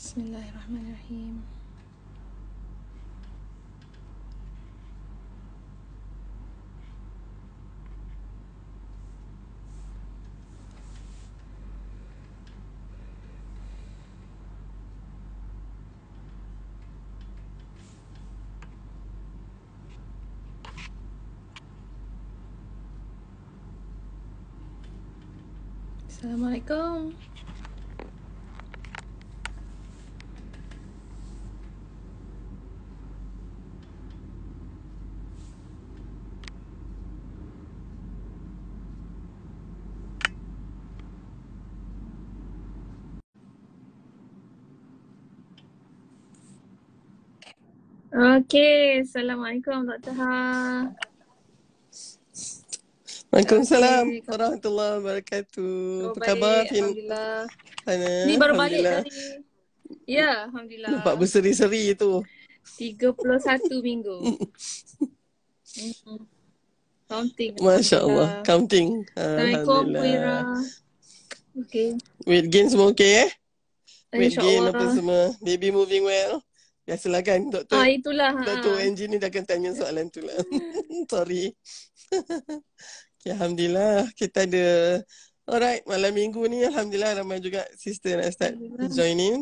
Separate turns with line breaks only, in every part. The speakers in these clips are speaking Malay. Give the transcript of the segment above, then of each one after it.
Bismillahirrahmanirrahim. Assalamualaikum. Okey, Assalamualaikum Dr. Ha.
Waalaikumsalam
Okey.
warahmatullahi wabarakatuh.
Oh,
Apa
baik,
khabar?
Alhamdulillah.
Hana?
Ni baru balik dari Ya, Alhamdulillah.
Nampak berseri-seri tu.
31 minggu. Counting.
Masya Allah. Counting.
Assalamualaikum, Puira. Okey.
Weight gain semua okey eh? Weight gain apa semua. Baby moving well. Biasalah kan doktor.
Ah, itulah. ha.
Doktor NG ni dah akan tanya soalan tu lah. Sorry. okay, Alhamdulillah. Kita ada Alright, malam minggu ni Alhamdulillah ramai juga sister nak start
Alhamdulillah.
join in.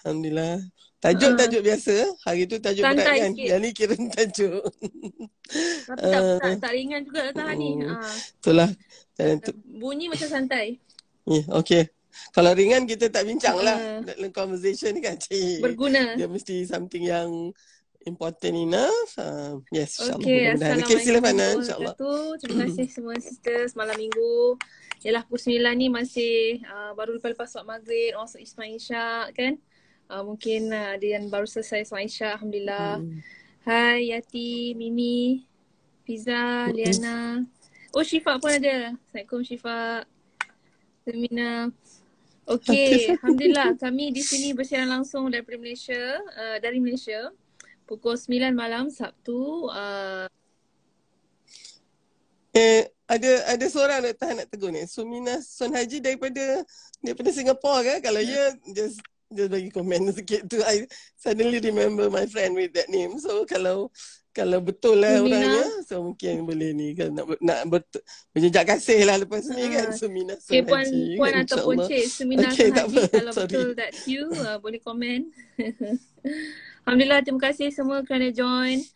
Alhamdulillah. Tajuk-tajuk biasa. Hari tu tajuk berat kan?
sikit.
Yang ni kira tajuk.
Tapi tak,
Ah.
tak, tak ringan juga Dr. Ha ni. Ah,
Itulah. Dan
bunyi macam santai.
yeah, okay. Kalau ringan kita tak bincang lah.
Ah.
Dalam conversation ni kan. Cik.
Berguna.
Dia mesti something yang important enough. Uh, yes, insyaAllah. Mudah-mudahan. Okay, sila Fana, insyaAllah.
Terima kasih semua sisters malam minggu. Yalah pukul 9 ni masih uh, baru lepas-lepas solat maghrib, masuk Ismail Isyak kan. Uh, mungkin uh, ada yang baru selesai solat Isyak, Alhamdulillah.
Hmm.
Hai Yati, Mimi, Fiza, Liana. Oh Syifa pun ada. Assalamualaikum Syifa. Termina. Okey, Alhamdulillah kami di sini bersiaran langsung daripada Malaysia, uh, dari Malaysia. Pukul 9 malam Sabtu. Uh,
Eh, ada ada seorang nak tahan nak tegur ni. Sumina Son Haji daripada daripada Singapore ke? Kalau ya, just just bagi komen sikit tu. I suddenly remember my friend with that name. So kalau kalau betul lah
Sumina.
orangnya, so mungkin boleh ni kan nak nak ber- berjejak kasih lah lepas ni kan
Ah.
Sumina
Okay, puan,
Haji.
puan
kan,
ataupun cik Sumina
Okay,
okay,
tak
Haji
apa.
kalau
Sorry.
betul that's you uh, boleh komen. Alhamdulillah terima kasih semua kerana join.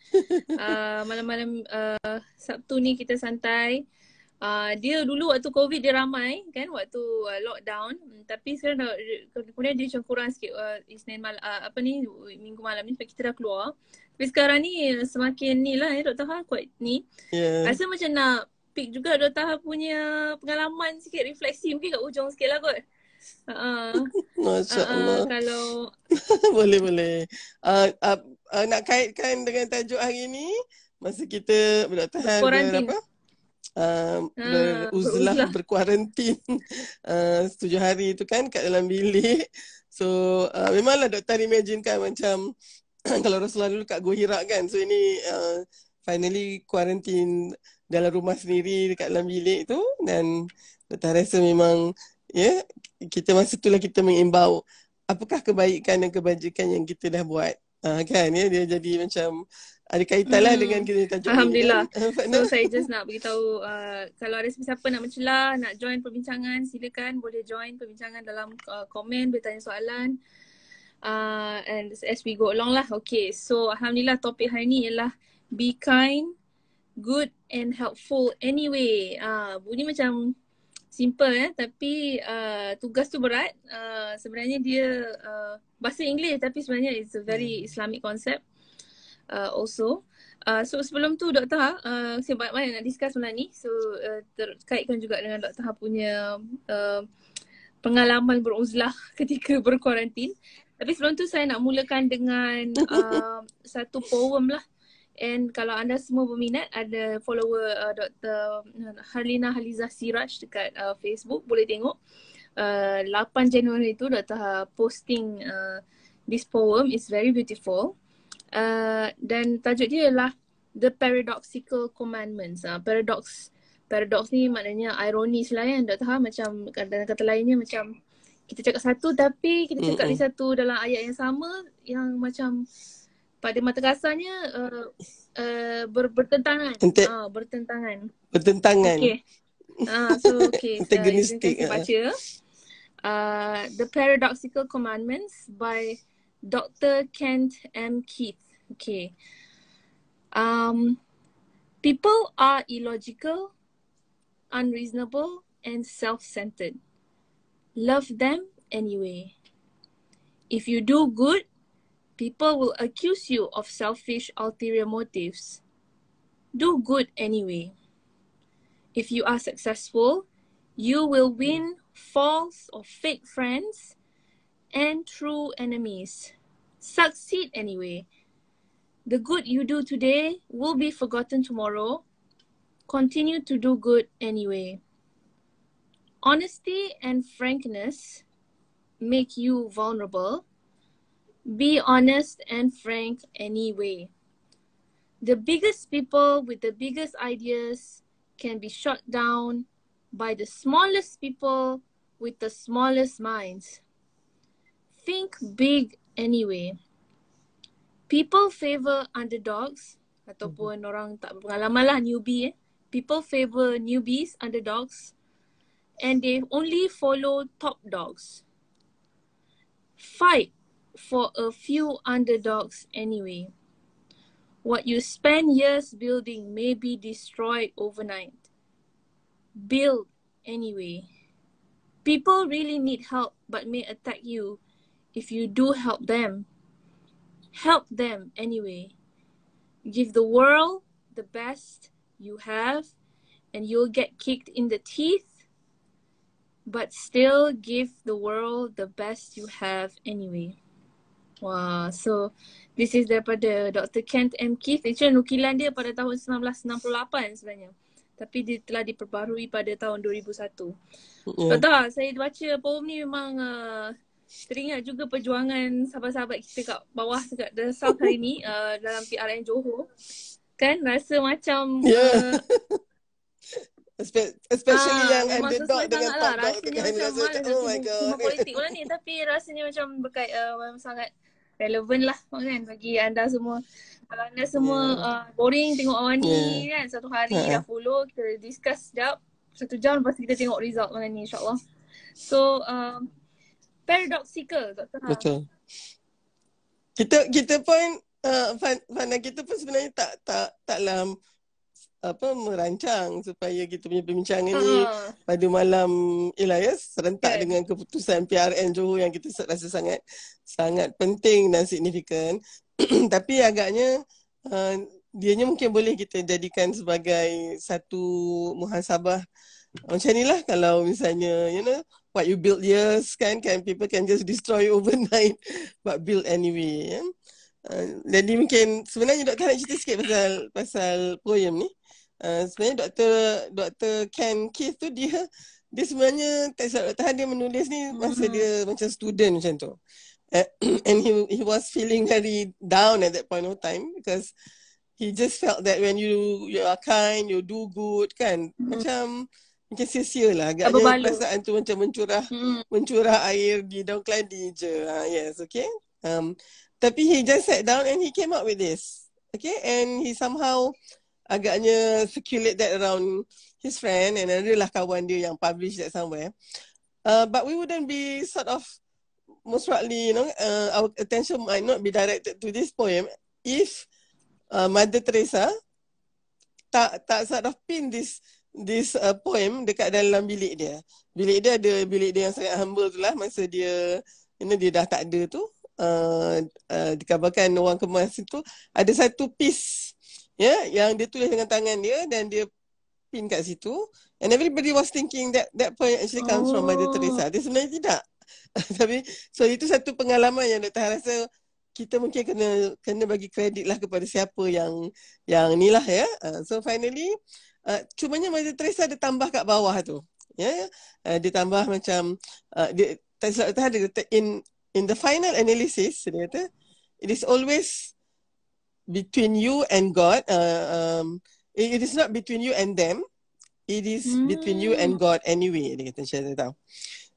Uh, malam-malam uh, Sabtu ni kita santai. Uh, dia dulu waktu COVID dia ramai kan waktu uh, lockdown Hmm, tapi sekarang dah, kemudian dia macam kurang sikit uh, Isnin mal uh, apa ni minggu malam ni sebab kita dah keluar. Tapi sekarang ni uh, semakin ni lah ya Dr. Ha quite ni.
Yeah.
Rasa macam nak pick juga Dr. Ha punya pengalaman sikit refleksi mungkin kat ujung sikit lah kot. Uh,
Masya
uh, kalau
boleh boleh. Uh, uh, uh, nak kaitkan dengan tajuk hari ni masa kita bertahan
Kuarantin.
ber apa? Uh,
Ah,
beruzlah
beruzlah.
berkuarantin uh, tujuh hari tu kan kat dalam bilik. So uh, memanglah doktor imagine kan macam kalau Rasulullah dulu kat Gua Hira kan. So ini uh, finally kuarantin dalam rumah sendiri dekat dalam bilik tu dan doktor rasa memang ya yeah, kita masa itulah kita mengimbau apakah kebaikan dan kebajikan yang kita dah buat. Uh, kan ya dia jadi macam ada kaitan lah
Hmm.
dengan kita tajuk
Alhamdulillah.
ni kan.
So saya just nak beritahu uh, kalau ada siapa nak mencelah, nak join perbincangan, silakan boleh join perbincangan dalam uh, komen, boleh tanya soalan. Uh, and as we go along lah. Okay, so Alhamdulillah topik hari ni ialah be kind, good and helpful anyway. Uh, bunyi macam simple eh tapi uh, tugas tu berat. Uh, sebenarnya dia uh, bahasa Inggeris tapi sebenarnya it's a very Islamic concept uh, also. Uh, so sebelum tu Dr. Ha, uh, saya banyak-banyak nak discuss malam ni. So uh, terkaitkan juga dengan Dr. Ha punya uh, pengalaman beruzlah ketika berkuarantin. Tapi sebelum tu saya nak mulakan dengan uh, satu poem lah. And kalau anda semua berminat ada follower uh, Dr. Harlina Haliza Siraj dekat uh, Facebook boleh tengok. Uh, 8 Januari tu Dr. Ha posting uh, this poem is very beautiful. Uh, dan tajuk dia ialah The Paradoxical Commandments. Uh, paradox paradox ni maknanya ironis lah kan Dr. Ha macam dalam kata lainnya macam kita cakap satu tapi kita cakap
Mm-mm.
di satu dalam ayat yang sama yang macam pada mata kasarnya uh, uh, ber, bertentangan.
Ente-
Ah, bertentangan.
Bertentangan.
Okay. Ah, so okay. so,
Antagonistic,
saya
ah.
baca. Uh, The Paradoxical Commandments by Dr. Kent M. Keith. Okay. Um, people are illogical, unreasonable, and self-centered. Love them anyway. If you do good, people will accuse you of selfish ulterior motives. Do good anyway. If you are successful, you will win false or fake friends and true enemies. Succeed anyway. The good you do today will be forgotten tomorrow. Continue to do good anyway. Honesty and frankness make you vulnerable. Be honest and frank anyway. The biggest people with the biggest ideas can be shot down by the smallest people with the smallest minds. Think big anyway. People favor underdogs ataupun orang tak berpengalaman lah newbie eh. People favor newbies, underdogs and they only follow top dogs. Fight for a few underdogs anyway. What you spend years building may be destroyed overnight. Build anyway. People really need help but may attack you if you do help them. Help them anyway. Give the world the best you have and you'll get kicked in the teeth, but still give the world the best you have anyway. Wah, so this is daripada Dr. Kent M. Keith. Actually nukilan dia pada tahun 1968 sebenarnya. Tapi dia telah diperbarui pada tahun 2001.
Yeah.
Tak tahu saya baca poem ni memang uh, teringat juga perjuangan sahabat-sahabat kita kat bawah dekat The South hari ni uh, dalam PRN Johor. Kan rasa macam
Yeah.
uh,
Especially
Ah,
yang
memang
underdog
sesuai
dengan
lah.
dog kan.
macam
Rasa macam, oh my god.
politik pula ni tapi rasanya macam berkait uh, memang sangat relevan lah kan bagi anda semua. Kalau anda semua
Yeah.
uh, boring tengok ni
Yeah.
kan satu hari
Ha.
dah follow kita discuss sekejap satu jam lepas kita tengok result malam ni insyaAllah. So um, paradoxical Dr. Ha.
Betul. Kita kita pun uh, fan, kita pun sebenarnya tak tak taklah apa merancang supaya kita punya perbincangan ni pada malam Elias serentak
Kan.
dengan keputusan PRN Johor yang kita rasa sangat sangat penting dan signifikan. Tapi agaknya uh, dianya mungkin boleh kita jadikan sebagai satu muhasabah macam ni lah kalau misalnya you know what you build years kan kan people can just destroy overnight but build anyway ya. Uh, jadi mungkin sebenarnya doktor nak cerita sikit pasal pasal poem ni. Uh, sebenarnya doktor doktor Ken Keith tu dia dia sebenarnya tak silap doktor Han, dia menulis ni masa
Mhm.
dia macam student macam tu. Uh, and he he was feeling very down at that point of time because he just felt that when you you are kind, you do good kan
Mhm.
macam macam sia-sia lah agaknya
berbaloi.
perasaan tu macam mencurah
Hmm.
mencurah air di daun keladi je. Ha, yes, okay. Um, tapi he just sat down and he came up with this. Okay, and he somehow agaknya circulate that around his friend and adalah kawan dia yang publish that somewhere. Uh, but we wouldn't be sort of most likely, you know, uh, our attention might not be directed to this poem if uh, Mother Teresa tak tak sort of pin this this uh, poem dekat dalam bilik dia. Bilik dia ada bilik dia yang sangat humble tu lah masa dia you know, dia dah tak ada tu. Uh, uh, dikabarkan orang kemas itu ada satu piece ya yeah, yang dia tulis dengan tangan dia dan dia pin kat situ and everybody was thinking that that poem actually comes from Mother
Oh.
Teresa. Dia sebenarnya tidak. Tapi so itu satu pengalaman yang Dr. Han rasa kita mungkin kena kena bagi kredit lah kepada siapa yang yang ni lah ya. Uh, so finally uh, cumanya Mother Teresa ada tambah kat bawah tu. Ya. Yeah? Uh, dia tambah macam uh, dia tak dia kata in in the final analysis dia kata it is always between you and God uh, um, it, it is not between you and them it is
Hmm.
between you and God anyway dia kata macam tu tahu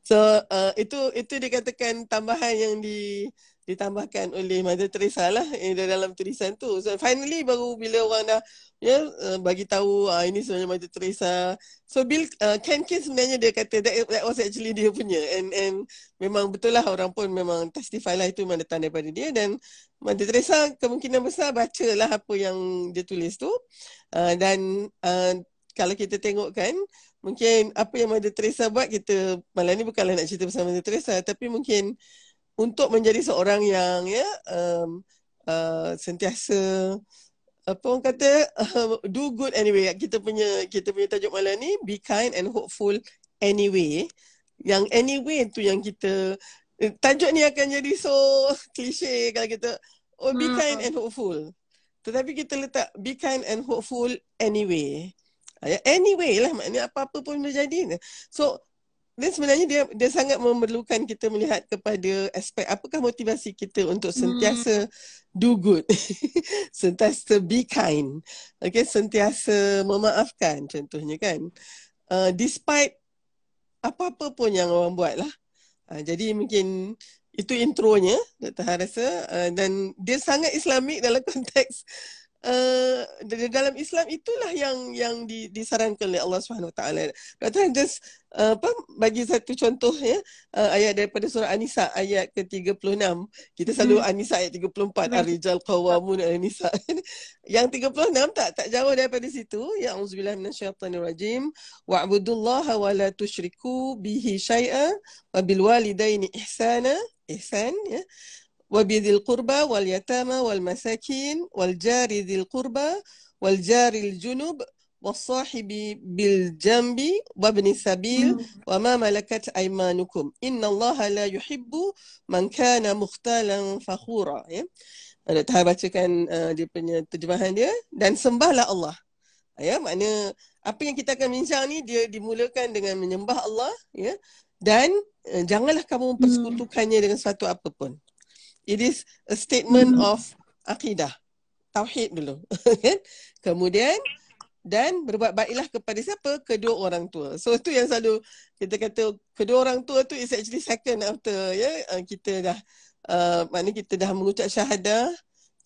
So uh, itu itu dikatakan tambahan yang di ditambahkan oleh Mother Teresa lah eh, dalam tulisan tu. So finally baru bila orang dah ya uh, bagi tahu uh, ini sebenarnya Mother Teresa. So Bill uh, Ken Ken sebenarnya dia kata that, that was actually dia punya and and memang betul lah orang pun memang testify lah itu memang datang daripada dia dan Mother Teresa kemungkinan besar baca lah apa yang dia tulis tu. Uh, dan uh, kalau kita tengok kan mungkin apa yang Mother Teresa buat kita malam ni bukanlah nak cerita pasal Mother Teresa tapi mungkin untuk menjadi seorang yang ya um, uh, sentiasa apa orang kata uh, do good anyway. Kita punya kita punya tajuk malam ni be kind and hopeful anyway. Yang anyway tu yang kita eh, tajuk ni akan jadi so klise kalau kita oh be hmm. kind and hopeful. Tetapi kita letak be kind and hopeful anyway. Anyway lah maknanya apa-apa pun terjadi so dan sebenarnya dia dia sangat memerlukan kita melihat kepada aspek apakah motivasi kita untuk hmm. sentiasa hmm. do good. sentiasa be kind. Okay, sentiasa memaafkan contohnya kan. Uh, despite apa-apa pun yang orang buat lah. Uh, jadi mungkin itu intronya Dr. rasa uh, dan dia sangat islamik dalam konteks uh, dalam Islam itulah yang yang disarankan oleh Allah Subhanahu Wa Taala. Kata just uh, apa bagi satu contoh ya uh, ayat daripada surah An-Nisa ayat ke-36. Kita selalu hmm. An-Nisa ayat 34 hmm. Ar-rijal qawamun An-Nisa. yang 36 tak tak jauh daripada situ. Ya auzubillahi minasyaitonir rajim. Wa'budullaha wa la tusyriku bihi syai'a wa bil walidaini ihsana. Ihsan ya. وبذي القربى واليتامى والمساكين والجار ذي القربى والجار الجنب والصاحب بالجنب وابن السبيل وما ملكت أيمانكم إن الله لا يحب من كان مختالا فخورا ya. Ada tahap bacakan uh, dia punya terjemahan dia dan sembahlah Allah. Ya, makna apa yang kita akan bincang ni dia dimulakan dengan menyembah Allah ya dan uh, janganlah kamu mempersekutukannya dengan sesuatu apapun. It is a statement hmm. of akidah. Tauhid dulu. Kan? Kemudian dan berbuat baiklah kepada siapa? Kedua orang tua. So itu yang selalu kita kata kedua orang tua tu is actually second after ya yeah? kita dah uh, mana kita dah mengucap syahadah,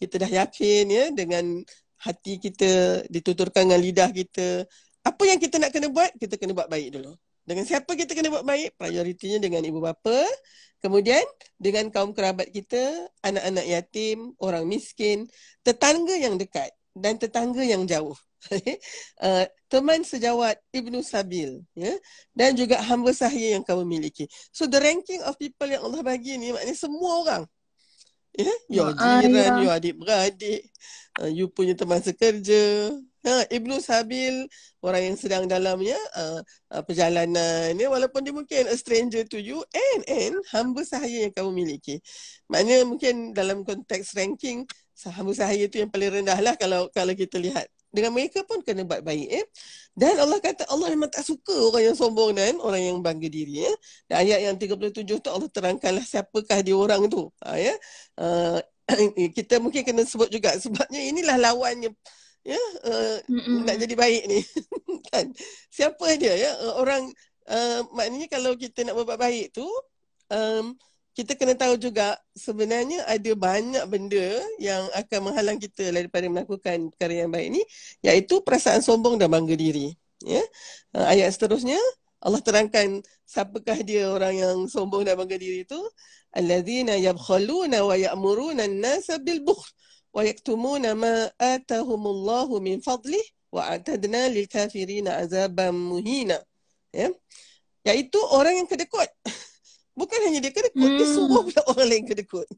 kita dah yakin ya dengan hati kita dituturkan dengan lidah kita. Apa yang kita nak kena buat? Kita kena buat baik dulu. Dengan siapa kita kena buat baik? Prioritinya dengan ibu bapa. Kemudian dengan kaum kerabat kita, anak-anak yatim, orang miskin, tetangga yang dekat dan tetangga yang jauh. uh, teman sejawat Ibnu Sabil ya dan juga hamba sahaya yang kamu miliki. So the ranking of people yang Allah bagi ni maknanya semua orang. Ya, yeah? your jiran, your adik-beradik, uh, you punya teman sekerja, Ha, Ibnu Sabil orang yang sedang dalamnya uh, uh, perjalanan ya walaupun dia mungkin a stranger to you and and hamba sahaya yang kamu miliki. Maknanya mungkin dalam konteks ranking hamba sahaya itu yang paling rendah lah kalau kalau kita lihat. Dengan mereka pun kena buat baik eh. Dan Allah kata Allah memang tak suka orang yang sombong dan orang yang bangga diri ya. Dan ayat yang 37 tu Allah terangkanlah siapakah dia orang tu. Ha, ya. Uh, kita mungkin kena sebut juga sebabnya inilah lawannya ya uh, nak jadi baik ni. Kan? Siapa dia ya? Uh, orang uh, maknanya kalau kita nak buat baik tu um, kita kena tahu juga sebenarnya ada banyak benda yang akan menghalang kita daripada melakukan perkara yang baik ni iaitu perasaan sombong dan bangga diri ya? Uh, ayat seterusnya Allah terangkan siapakah dia orang yang sombong dan bangga diri itu allazina yabkhaluna wa ya'muruna an-nasa bil bukhl wa yaktumuna ma atahumullahu min fadlih wa atadna lil kafirin azaban muhina ya iaitu orang yang kedekut bukan hanya dia kedekut hmm. dia suruh pula orang lain kedekut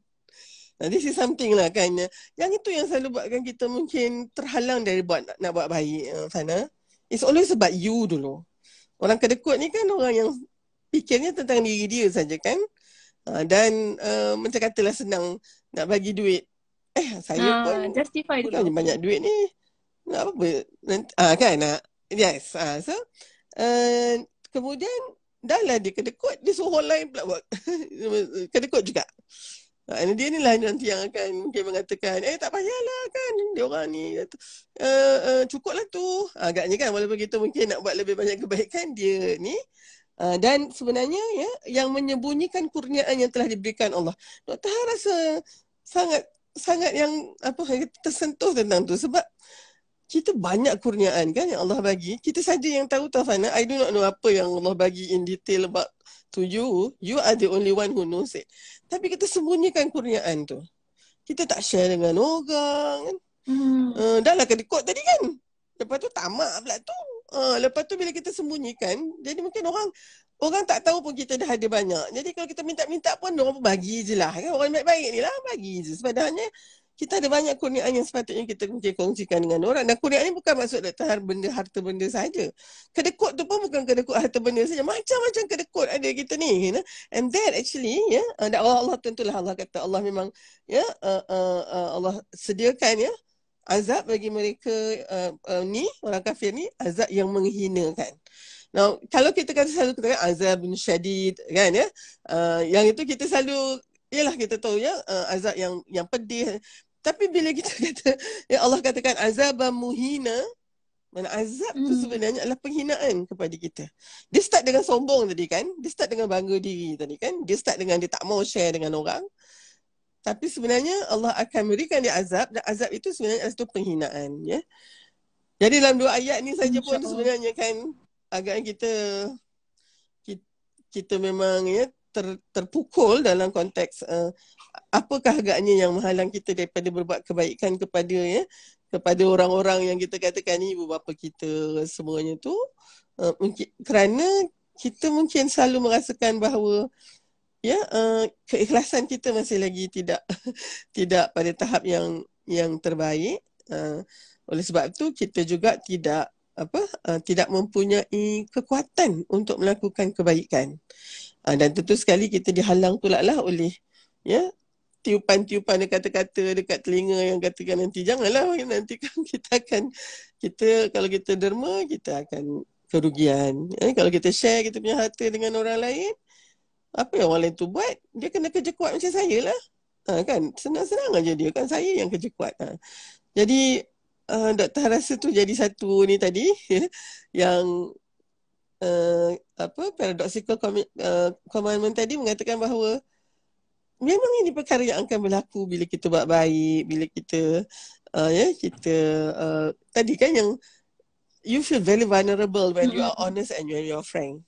Nah, this is something lah kan. Yang itu yang selalu buatkan kita mungkin terhalang dari buat nak, nak buat baik, uh, Fana. It's always about you dulu. Orang kedekut ni kan orang yang fikirnya tentang diri dia saja kan. Uh, dan uh, macam katalah senang nak bagi duit Eh saya uh, pun justify pun dulu. banyak duit ni. Nak apa? Nanti, ah, kan? Nak, yes. Ah, so, uh, kemudian dah lah dia kedekut. Dia suruh orang lain pula buat. kedekut juga. Uh, dia ni lah nanti yang akan mungkin mengatakan, eh tak payahlah kan dia orang ni. Uh, uh, cukup lah tu. Agaknya kan walaupun kita mungkin nak buat lebih banyak kebaikan, dia ni Uh, dan sebenarnya ya yang menyembunyikan kurniaan yang telah diberikan Allah. Dr. Ha rasa sangat sangat yang apa tersentuh tentang tu sebab kita banyak kurniaan kan yang Allah bagi. Kita saja yang tahu Tafana. I do not know apa yang Allah bagi in detail about to you. You are the only one who knows it. Tapi kita sembunyikan kurniaan tu. Kita tak share dengan orang kan. Hmm. Uh, dah lah kedekut tadi kan. Lepas tu tamak pula tu. Uh, lepas tu bila kita sembunyikan, jadi mungkin orang orang tak tahu pun kita dah ada banyak. Jadi kalau kita minta-minta pun orang pun bagi je lah. Kan? Orang baik-baik ni lah bagi je. Sebenarnya kita ada banyak kurniaan yang sepatutnya kita mungkin kongsikan dengan orang. Dan kurniaan ni bukan maksud Dr. benda harta benda saja. Kedekut tu pun bukan kedekut harta benda saja. Macam-macam kedekut ada kita ni. You know? And that actually, ya, yeah, Allah, Allah tentulah Allah kata Allah memang ya yeah, uh, uh, uh, Allah sediakan ya yeah, azab bagi mereka uh, uh, ni orang kafir ni azab yang menghinakan. Now kalau kita kata selalu kata azab bin syadid kan ya. Uh, yang itu kita selalu ialah kita tahu ya uh, azab yang yang pedih. Tapi bila kita kata ya Allah katakan azab muhina mana azab hmm. tu sebenarnya adalah penghinaan kepada kita. Dia start dengan sombong tadi kan. Dia start dengan bangga diri tadi kan. Dia start dengan dia tak mau share dengan orang. Tapi sebenarnya Allah akan memberikan dia azab dan azab itu sebenarnya adalah satu penghinaan ya. Jadi dalam dua ayat ni saja pun sebenarnya kan agaknya kita kita, kita memang ya ter, terpukul dalam konteks uh, apakah agaknya yang menghalang kita daripada berbuat kebaikan kepada ya kepada orang-orang yang kita katakan ibu bapa kita semuanya tu? Uh, mungkin kerana kita mungkin selalu merasakan bahawa ya uh, keikhlasan kita masih lagi tidak tidak pada tahap yang yang terbaik. Uh, oleh sebab itu kita juga tidak apa uh, tidak mempunyai kekuatan untuk melakukan kebaikan. Uh, dan tentu sekali kita dihalang pula lah oleh ya tiupan-tiupan kata-kata dekat telinga yang katakan nanti janganlah nanti kan kita akan kita kalau kita derma kita akan kerugian. Ya, kalau kita share kita punya harta dengan orang lain apa yang orang lain tu buat dia kena kerja kuat macam saya lah. Ha, kan? Senang-senang aja dia kan saya yang kerja kuat ha. jadi uh, doktor rasa tu jadi satu ni tadi yang uh, apa paradoxical uh, commandment tadi mengatakan bahawa memang ini perkara yang akan berlaku bila kita buat baik bila kita uh, ya kita uh, tadi kan yang you feel very vulnerable when you are honest and when you are frank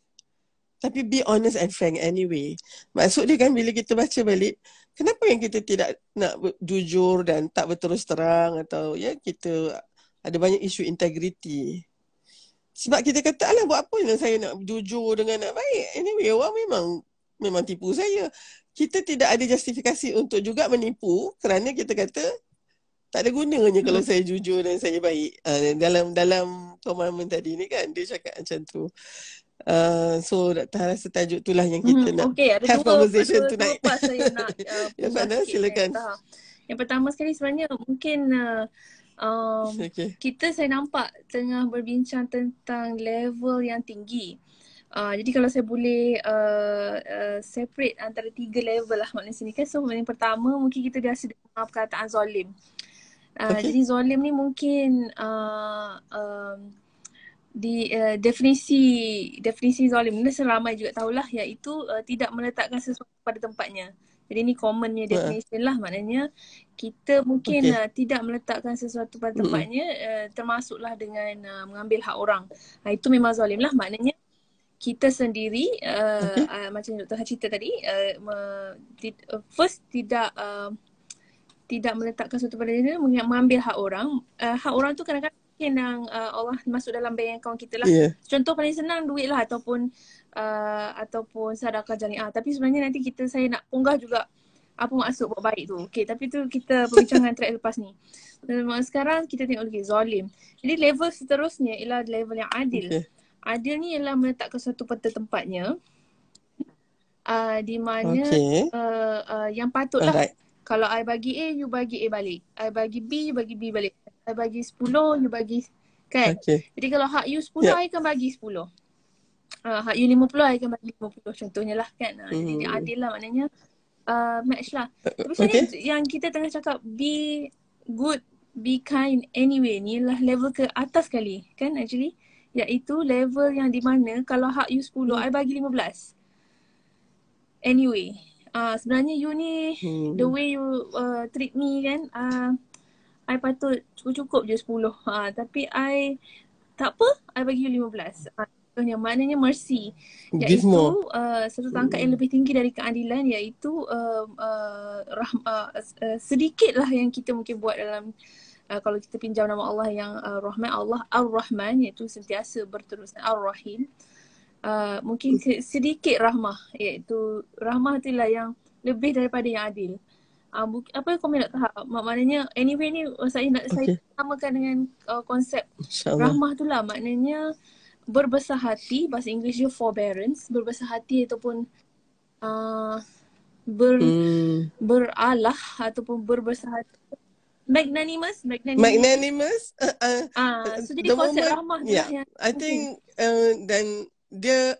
tapi be honest and frank anyway. Maksud dia kan bila kita baca balik, kenapa yang kita tidak nak jujur dan tak berterus terang atau ya kita ada banyak isu integriti. Sebab kita kata, alah buat apa yang saya nak jujur dengan nak baik. Anyway, orang memang memang tipu saya. Kita tidak ada justifikasi untuk juga menipu kerana kita kata tak ada gunanya hmm. kalau saya jujur dan saya baik. Uh, dalam dalam komitmen tadi ni kan dia cakap macam tu. Uh, so Dr. rasa tajuk itulah yang kita hmm, nak okay, ada have dua, conversation
ada tonight. Dua saya nak uh, ya, Fana, silakan. Kan. Yang pertama sekali sebenarnya mungkin uh, um, okay. kita saya nampak tengah berbincang tentang level yang tinggi. Uh, jadi kalau saya boleh uh, uh, separate antara tiga level lah maknanya sini kan. So yang pertama mungkin kita biasa dengar perkataan zolim. Uh, okay. Jadi zolim ni mungkin uh, um, di uh, definisi definisi zalim ni seramai juga tahulah iaitu uh, tidak meletakkan sesuatu pada tempatnya. Jadi ni commonnya definition lah maknanya kita mungkin okay. uh, tidak meletakkan sesuatu pada tempatnya uh, termasuklah dengan uh, mengambil hak orang. Uh, itu memang zalim lah maknanya kita sendiri uh, okay. uh, macam Dr. Ha cerita tadi uh, me, ti, uh, first tidak uh, tidak meletakkan sesuatu pada dia mengambil hak orang. Uh, hak orang tu kadang-kadang mungkin yang uh, Allah masuk dalam bank account kita lah. Yeah. Contoh paling senang duit lah ataupun uh, ataupun sedekah jariah. Tapi sebenarnya nanti kita saya nak unggah juga apa maksud buat baik tu. Okay tapi tu kita perbincangan track lepas ni. Sekarang kita tengok lagi zolim. Jadi level seterusnya ialah level yang adil. Okay. Adil ni ialah meletakkan satu pada tempatnya. Uh, di mana okay. uh, uh, yang patutlah Alright. kalau I bagi A, you bagi A balik. I bagi B, you bagi B balik. I bagi 10, you bagi kan? Okay. Jadi kalau hak you 10, yeah. I akan bagi 10. Uh, hak you 50, I akan bagi 50 contohnya lah kan. Uh, hmm. Jadi adil lah maknanya uh, match lah. Tapi okay. yang kita tengah cakap be good, be kind anyway ni lah level ke atas sekali kan actually. Iaitu level yang di mana kalau hak you 10, hmm. I bagi 15. Anyway, uh, sebenarnya you ni hmm. the way you uh, treat me kan, uh, I patut cukup-cukup je 10. Uh, tapi I tak apa, I bagi you 15. Uh, Contohnya maknanya mercy iaitu uh, satu tangkat yang lebih tinggi dari keadilan iaitu uh, uh, rah, uh, uh, sedikitlah yang kita mungkin buat dalam uh, kalau kita pinjam nama Allah yang uh, Rahman Allah Ar-Rahman iaitu sentiasa berterus Ar-Rahim uh, mungkin sedikit rahmah iaitu rahmah itulah yang lebih daripada yang adil uh, apa yang komen nak tahap? Maknanya anyway ni saya nak okay. saya samakan dengan uh, konsep rahmah itulah maknanya berbesar hati bahasa Inggeris dia forbearance berbesar hati ataupun uh, ber hmm. beralah ataupun berbesar hati. Magnanimous
magnanimous. Magnanimous? Uh, uh,
uh, so jadi konsep moment, rahmah
yeah, yang I think uh, dan dia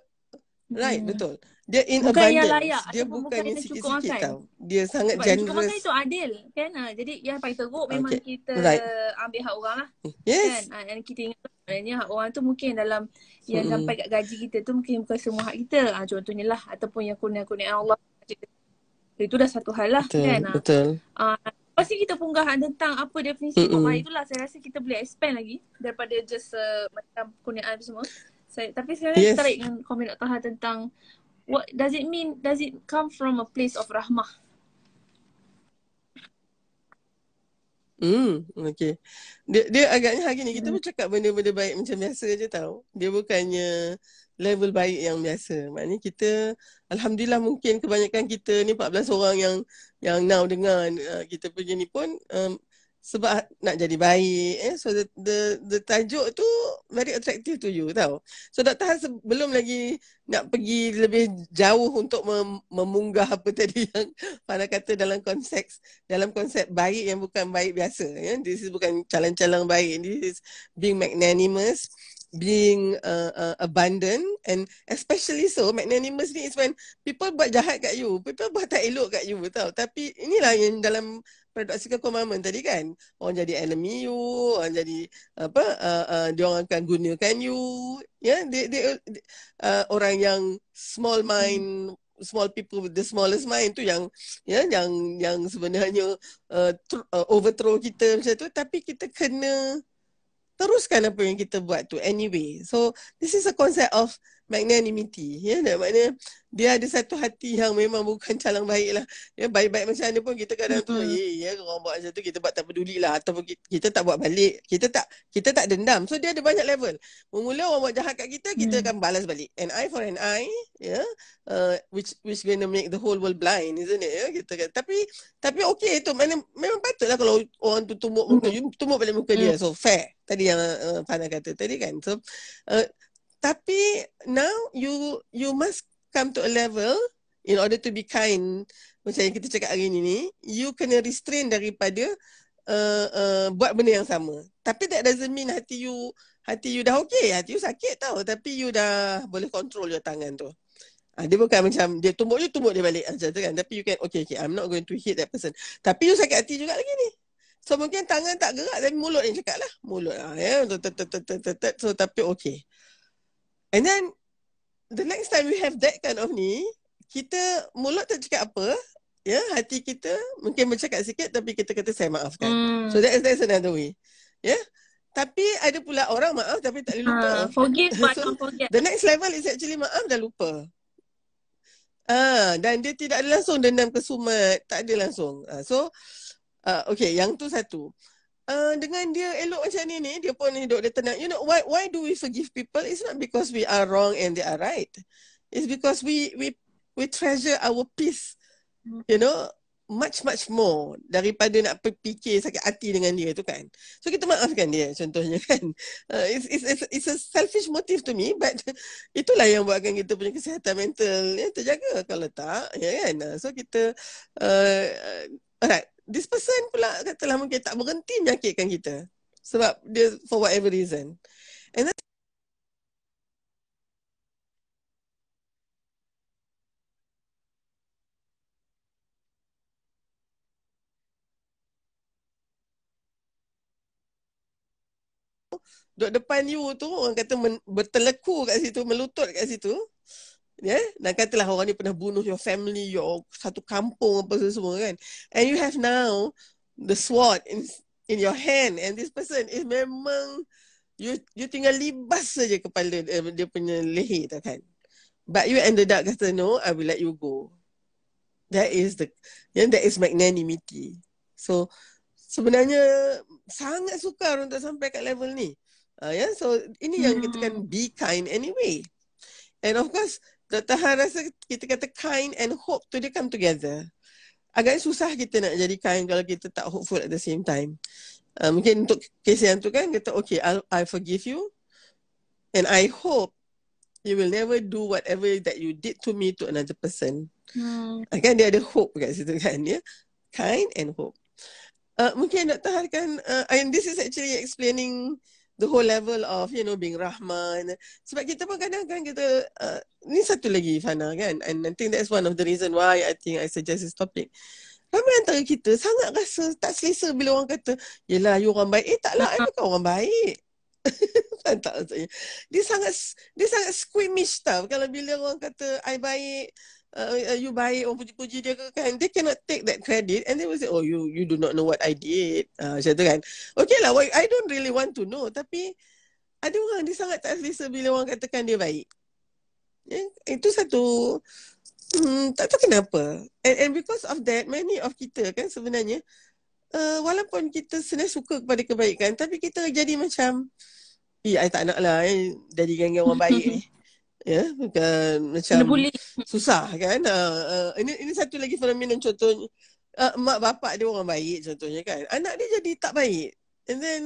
right hmm. betul dia in bukan abundance. Yang layak, dia bukan, yang sikit-sikit tau. Dia sangat Sebab generous.
Makan itu adil. Kan? Ha, jadi yang paling teruk memang okay. kita right. ambil hak orang lah.
Yes.
Kan? Ha, dan kita ingat sebenarnya hak orang tu mungkin dalam yang hmm. sampai kat gaji kita tu mungkin bukan semua hak kita. Ha, contohnya lah. Ataupun yang kurnia-kurnia Allah. Itu dah satu hal lah.
Betul.
Kan?
Ha. Betul. Ha,
pasti kita punggahan tentang apa definisi mm-hmm. baik itulah. Saya rasa kita boleh expand lagi daripada just uh, macam kurniaan semua. Saya, tapi saya yes. tarik dengan komen Dr. Ha tentang what does it mean does it come from a place of rahmah
Hmm, okay. Dia, dia agaknya hari ni kita hmm. bercakap benda-benda baik macam biasa je tau. Dia bukannya level baik yang biasa. Maknanya kita, Alhamdulillah mungkin kebanyakan kita ni 14 orang yang yang now dengar uh, kita punya ni pun um, sebab nak jadi baik eh. So the the, the tajuk tu very attractive to you tau. So Dr. Han sebelum lagi nak pergi lebih jauh untuk mem- memunggah apa tadi yang pada kata dalam konteks dalam konsep baik yang bukan baik biasa ya. This is bukan calon-calon baik. This is being magnanimous being uh, uh, abundant. And especially so magnanimous ni is when people buat jahat kat you people buat tak elok kat you tau. Tapi inilah yang dalam paradoxical commandment tadi kan? Orang jadi enemy you orang jadi apa uh, uh, dia orang akan gunakan you. Ya yeah? they, uh, orang yang small mind small people with the smallest mind tu yang ya yang yang sebenarnya uh, tr- uh, overthrow kita macam tu. Tapi kita kena teruskan apa yang kita buat tu anyway. So this is a concept of magnanimity ya yeah? maknanya dia ada satu hati yang memang bukan calang baik lah. Ya, baik-baik macam mana pun kita kadang tu, eh, ya, orang buat macam tu, kita buat tak peduli lah. Ataupun kita, kita tak buat balik. Kita tak kita tak dendam. So, dia ada banyak level. Mula orang buat jahat kat kita, kita mm. akan balas balik. An eye for an eye, ya. Yeah, uh, which which gonna make the whole world blind, isn't it? Ya, kita kan. Tapi, tapi okay tu. Mana, memang patutlah kalau orang tu tumbuk muka, you tumbuk balik muka mm. dia. So, fair. Tadi yang uh, Fana kata tadi kan. So, uh, tapi now you you must come to a level in order to be kind. Macam yang kita cakap hari ni ni you kena restrain daripada uh, uh, buat benda yang sama. Tapi that doesn't mean hati you hati you dah okay. Hati you sakit tau. Tapi you dah boleh control your tangan tu. Ha, dia bukan macam dia tumbuk you tumbuk dia balik macam tu kan. Tapi you can okay okay I'm not going to hit that person. Tapi you sakit hati juga lagi ni. So mungkin tangan tak gerak tapi mulut yang cakap lah. Mulut lah ya. So tapi okay and then the next time we have that kind of ni, kita mulut tak cakap apa, ya, hati kita mungkin bercakap sikit tapi kita kata saya maafkan. Mm. So that is that's another way. Ya. Yeah? Tapi ada pula orang maaf tapi tak boleh lupa. Uh,
forgive but so, don't forget.
The next level is actually maaf dah lupa. Ah, dan dia tidak ada langsung dendam ke sumat, tak ada langsung. Ah, so uh, okay, yang tu satu. Uh, dengan dia elok macam ni ni dia pun hidup dia tenang. You know why why do we forgive people? It's not because we are wrong and they are right. It's because we we we treasure our peace you know much much more daripada nak fikir sakit hati dengan dia tu kan. So kita maafkan dia contohnya kan. Uh, it's, it's it's a selfish motive to me but itulah yang buatkan kita punya kesihatan mental. Ya terjaga kalau tak ya kan. So kita uh, alright this person pula katalah mungkin tak berhenti menyakitkan kita sebab dia for whatever reason and then duduk depan you tu orang kata men, berteleku kat situ, melutut kat situ. Ya, yeah? dan katalah orang ni pernah bunuh your family, your satu kampung apa semua kan. And you have now the sword in in your hand and this person is memang you you tinggal libas saja kepala uh, dia punya leher tu kan. But you ended up kata no, I will let you go. That is the yang that is magnanimity. So sebenarnya sangat sukar untuk sampai kat level ni. Uh, yeah? So ini yang kita kan be kind anyway. And of course, Dr. Han rasa kita kata kind and hope tu dia come together. Agak susah kita nak jadi kind kalau kita tak hopeful at the same time. Uh, mungkin untuk kes yang tu kan kata okay I'll, I forgive you and I hope you will never do whatever that you did to me to another person. Hmm. Uh, kan dia ada hope kat situ kan ya. Kind and hope. Uh, mungkin Dr. Han kan uh, and this is actually explaining the whole level of you know being rahman. Sebab kita pun kadang kan kita uh, ni satu lagi Fana kan? And I think that's one of the reason why I think I suggest this topic. Ramai antara kita sangat rasa tak selesa bila orang kata yelah you orang baik. Eh taklah I bukan orang baik. Tak maksudnya? Dia sangat dia sangat squeamish tau. Kalau bila orang kata I baik uh, uh, you baik orang puji-puji dia ke kan they cannot take that credit and they will say oh you you do not know what I did uh, macam tu kan okay lah I don't really want to know tapi ada orang dia sangat tak selesa bila orang katakan dia baik yeah? itu satu Hmm, tak tahu kenapa. And, and because of that, many of kita kan sebenarnya, uh, walaupun kita sebenarnya suka kepada kebaikan, tapi kita jadi macam, eh, I tak nak lah eh, jadi geng orang baik ni. Ya, yeah, bukan macam susah kan. Uh, uh, ini ini satu lagi fenomena contohnya. Uh, mak bapak dia orang baik contohnya kan. Anak dia jadi tak baik. And then,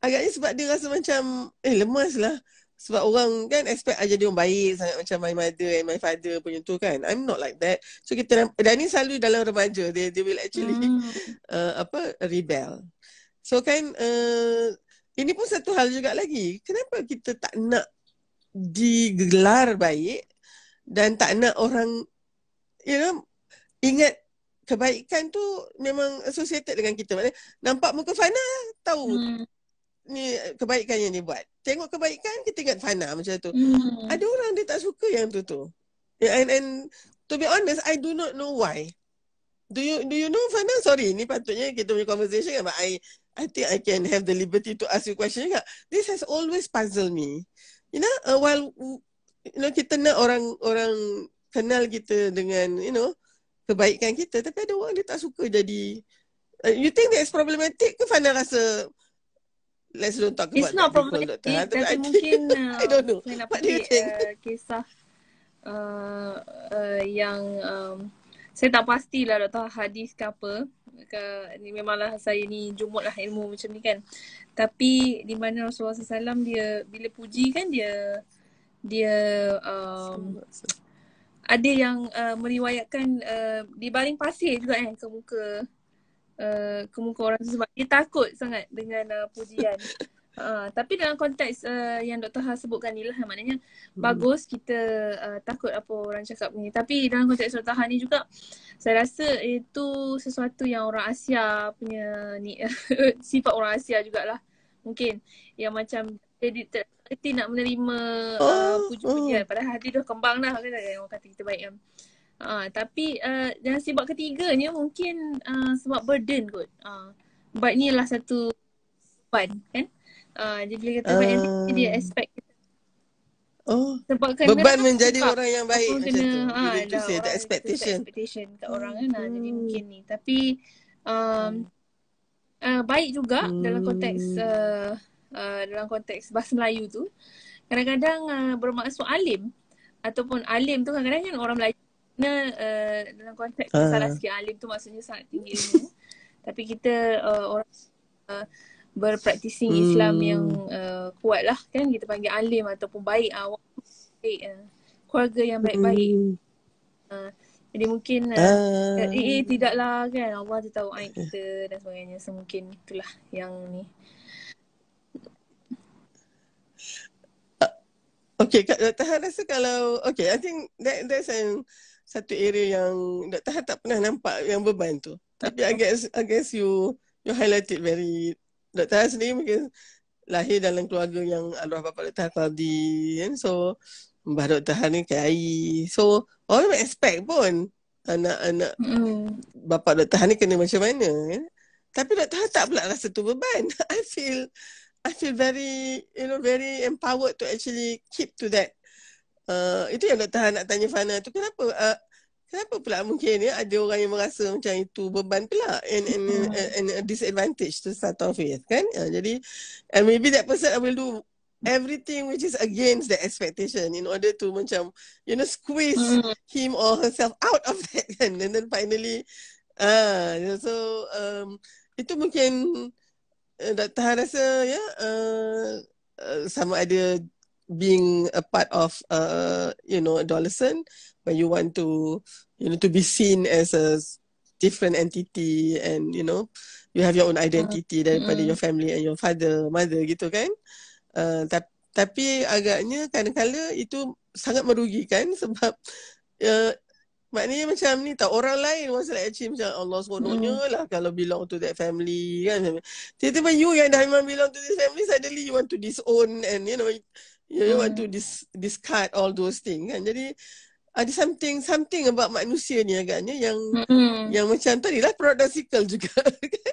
agaknya sebab dia rasa macam, eh lemas lah. Sebab orang kan expect aja dia orang baik sangat macam my mother and my father punya tu kan. I'm not like that. So kita dan ni selalu dalam remaja they they will actually hmm. uh, apa rebel. So kan uh, ini pun satu hal juga lagi. Kenapa kita tak nak digelar baik dan tak nak orang you know ingat kebaikan tu memang associated dengan kita. Maknanya nampak muka Fana tahu hmm ni kebaikan yang dia buat. Tengok kebaikan kita ingat Fana macam tu. Hmm. Ada orang dia tak suka yang tu tu. And and to be honest I do not know why. Do you do you know Fana? Sorry, ni patutnya kita punya conversation kan but I I think I can have the liberty to ask you question juga. This has always puzzled me. You know, uh, while you know kita nak orang orang kenal kita dengan you know kebaikan kita tapi ada orang dia tak suka jadi uh, you think that's problematic ke Fana rasa let's don't talk
It's
about
not problematic, tapi, mungkin uh,
I don't know.
Saya nak What Uh, kisah uh, uh, yang um, saya tak pastilah Dr. Hadis ke apa. Ke, ni memanglah saya ni jumut lah ilmu macam ni kan. Tapi di mana Rasulullah SAW dia bila puji kan dia dia um, ada yang uh, meriwayatkan uh, dibaling pasir juga kan ke muka uh, ke muka orang tu sebab dia takut sangat dengan uh, pujian. Uh, tapi dalam konteks uh, yang Dr. Ha sebutkan ni lah maknanya hmm. bagus kita uh, takut apa orang cakap ni. Tapi dalam konteks Dr. Ha ni juga saya rasa itu sesuatu yang orang Asia punya ni sifat orang Asia jugalah mungkin yang macam jadi terhati nak menerima uh, puji-pujian. Oh. Padahal hati dah kembang dah kan orang kata kita baik kan. Uh, tapi uh, yang sebab ketiganya mungkin uh, sebab burden kot. Uh, but ni adalah satu beban kan. Uh, jadi bila kata uh, dia expect kita.
Oh, sebab kena beban menjadi sebab orang yang baik macam kena, tu. Ha, itu say, the expectation.
expectation kat orang kan. Hmm. Jadi mungkin ni. Tapi um, uh, baik juga hmm. dalam konteks uh, uh, dalam konteks bahasa Melayu tu. Kadang-kadang uh, bermaksud alim. Ataupun alim tu kadang-kadang kan orang Melayu Nah, uh, dalam konteks uh. salah sikit alim tu maksudnya sangat tinggi ilmu. Tapi kita uh, orang uh, berpraktising hmm. Islam yang uh, kuat lah kan kita panggil alim ataupun baik awak uh, baik uh, keluarga yang baik-baik. Hmm. Uh, jadi mungkin uh, uh. Eh, eh tidaklah kan Allah tu tahu aib kita dan sebagainya. So mungkin itulah yang ni.
Okay, Kak Dr. rasa kalau, okay, I think that that's an satu area yang Dr. Han tak pernah nampak yang beban tu. Tapi I guess, I guess you you highlight it very Dr. Han sendiri mungkin lahir dalam keluarga yang arwah bapa Dr. Tadi kan so Mbah Dr. Han ni KAI so orang expect pun anak-anak mm. bapa Dr. Han ni kena macam mana kan tapi Dr. Han tak pula rasa tu beban I feel I feel very you know very empowered to actually keep to that uh, itu yang Dr. Han nak tanya Fana tu kenapa uh, Kenapa pula mungkin ya ada orang yang merasa macam itu beban pula and and, hmm. and, and a disadvantage to start off with kan? Uh, jadi and maybe that person will do everything which is against the expectation in order to macam you know squeeze mm. him or herself out of that kan? and then finally ah uh, so um, itu mungkin uh, Dr. rasa ya yeah, uh, uh, sama ada being a part of uh, you know adolescent when you want to you know to be seen as a different entity and you know you have your own identity uh, daripada mm. your family and your father mother gitu kan uh, ta- tapi agaknya kadang-kadang itu sangat merugikan sebab uh, maknanya macam ni tak orang lain was like actually macam Allah seronoknya mm. lah kalau belong to that family kan tiba-tiba you yang dah memang belong to this family suddenly you want to disown and you know you mm. want to dis- discard all those things kan jadi ada something something about manusia ni agaknya yang mm-hmm. yang macam tadi lah paradoxical juga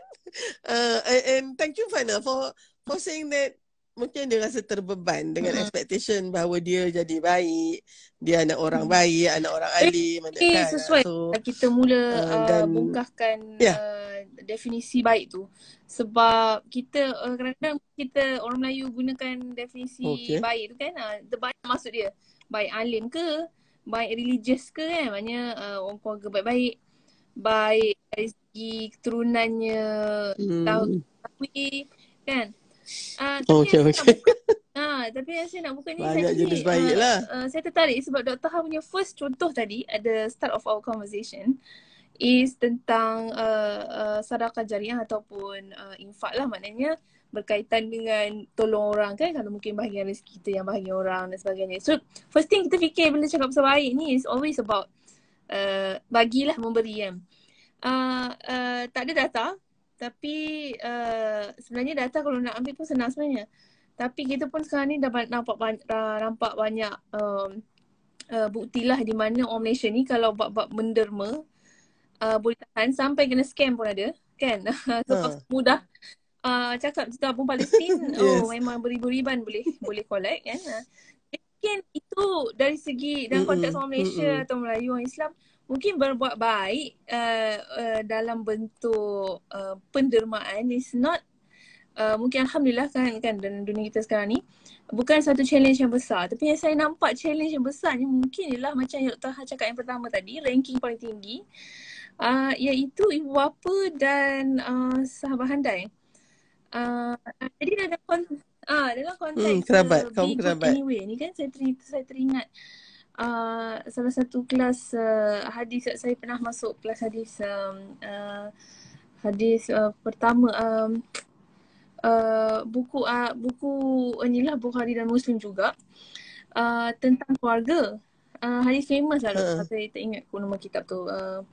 uh, and, and thank you Fana for for saying that mungkin dia rasa terbeban dengan mm-hmm. expectation bahawa dia jadi baik dia anak orang mm-hmm. baik anak orang alim
anak eh, kan sesuai so, kita mula uh, dan, uh, bongkahkan yeah. uh, definisi baik tu sebab kita uh, kadang-kadang kita orang Melayu gunakan definisi okay. baik tu kan uh, terbaik maksud dia baik alim ke baik religious ke kan maknanya uh, orang keluarga baik-baik baik dari segi keturunannya hmm. tahu kan uh,
okay, okay.
Ha, tapi yang saya nak buka ni
Banyak saya jenis baik lah.
Uh, saya tertarik sebab Dr. Ha punya first contoh tadi ada start of our conversation is tentang uh, uh, sadaqah jariah ataupun uh, infak lah maknanya berkaitan dengan tolong orang kan kalau mungkin bahagian rezeki kita yang bahagian orang dan sebagainya. So first thing kita fikir bila cakap pasal baik ni is always about uh, bagilah memberi kan. Uh, uh, tak ada data tapi uh, sebenarnya data kalau nak ambil pun senang sebenarnya. Tapi kita pun sekarang ni dapat nampak banyak, nampak banyak um, uh, buktilah di mana orang Malaysia ni kalau bab-bab menderma uh, boleh tahan sampai kena scam pun ada kan. Sebab uh. mudah uh, cakap tabung Palestin oh, yes. oh memang beribu-riban boleh boleh collect kan uh. mungkin itu dari segi dalam konteks orang Malaysia Mm-mm. atau Melayu orang Islam mungkin berbuat baik uh, uh, dalam bentuk uh, pendermaan is not uh, mungkin alhamdulillah kan kan dalam dunia kita sekarang ni bukan satu challenge yang besar tapi yang saya nampak challenge yang besar ni mungkin ialah macam yang Dr. Ha cakap yang pertama tadi ranking paling tinggi uh, iaitu ibu bapa dan uh, sahabat handai Uh, jadi dalam konteks ah dalam konteks hmm,
kerabat. kaum kerabat.
anyway ni kan saya ter, saya teringat uh, salah satu kelas uh, hadis saya pernah masuk kelas hadis um, uh, hadis uh, pertama um, uh, buku uh, buku inilah Bukhari dan Muslim juga uh, tentang keluarga. Uh, hadis famous lah uh. saya tak ingat nama kitab tu uh,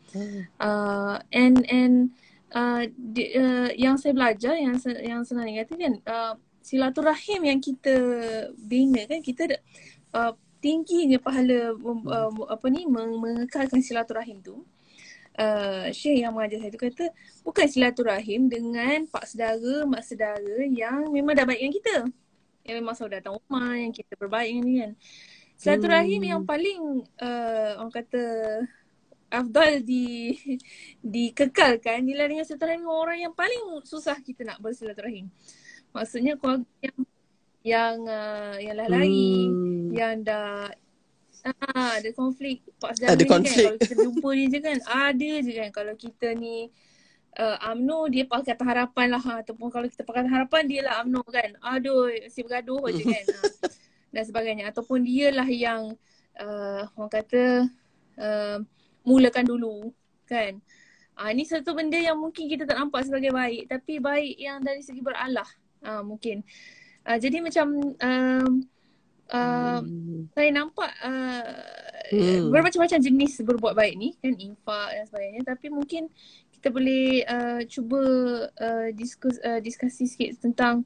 uh, and and uh, di, uh, yang saya belajar yang yang senang kata kan uh, silaturahim yang kita bina kan kita uh, tingginya pahala uh, apa ni mengekalkan silaturahim tu. Uh, Syekh yang mengajar saya tu kata bukan silaturahim dengan pak saudara mak saudara yang memang dah baik dengan kita. Yang memang saudara datang rumah yang kita berbaik dengan dia kan. Silaturahim hmm. yang paling uh, orang kata afdal di dikekalkan ialah dengan silaturahim orang yang paling susah kita nak bersilaturahim. Maksudnya keluarga yang yang uh, yang lari hmm. yang dah ah ada konflik pak saudara ada konflik. kan kalau kita jumpa dia je kan ada je kan kalau kita ni uh, UMNO dia pakai harapan lah ha. ataupun kalau kita pakai harapan dia lah UMNO kan aduh si bergaduh je kan ha. dan sebagainya ataupun dia lah yang uh, orang kata uh, mulakan dulu kan ah ni satu benda yang mungkin kita tak nampak sebagai baik tapi baik yang dari segi beralah ah mungkin ah jadi macam um, uh, hmm. saya nampak uh, hmm. bermacam-macam jenis berbuat baik ni kan infak dan sebagainya tapi mungkin kita boleh uh, cuba uh, diskus uh, diskusi sikit tentang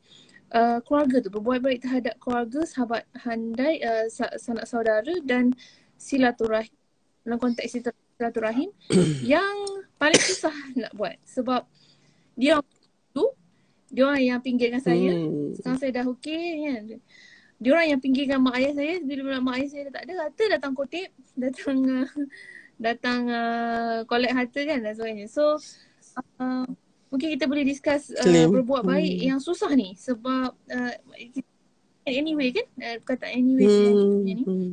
uh, keluarga tu berbuat baik terhadap keluarga sahabat handai uh, sanak saudara dan silaturahim dalam konteks silaturahim yang paling susah nak buat. Sebab dia tu dia orang yang pinggir dengan saya. Hmm. sekarang saya dah okey kan? Dia orang yang pinggir dengan mak ayah saya. Bila mak ayah saya dah tak ada kata datang kutip. Datang uh, datang uh, collect harta kan? Dan sebagainya. So uh, mungkin kita boleh discuss uh, berbuat baik hmm. yang susah ni. Sebab uh, anyway kan? Uh, kata anyway hmm. ni. Hmm.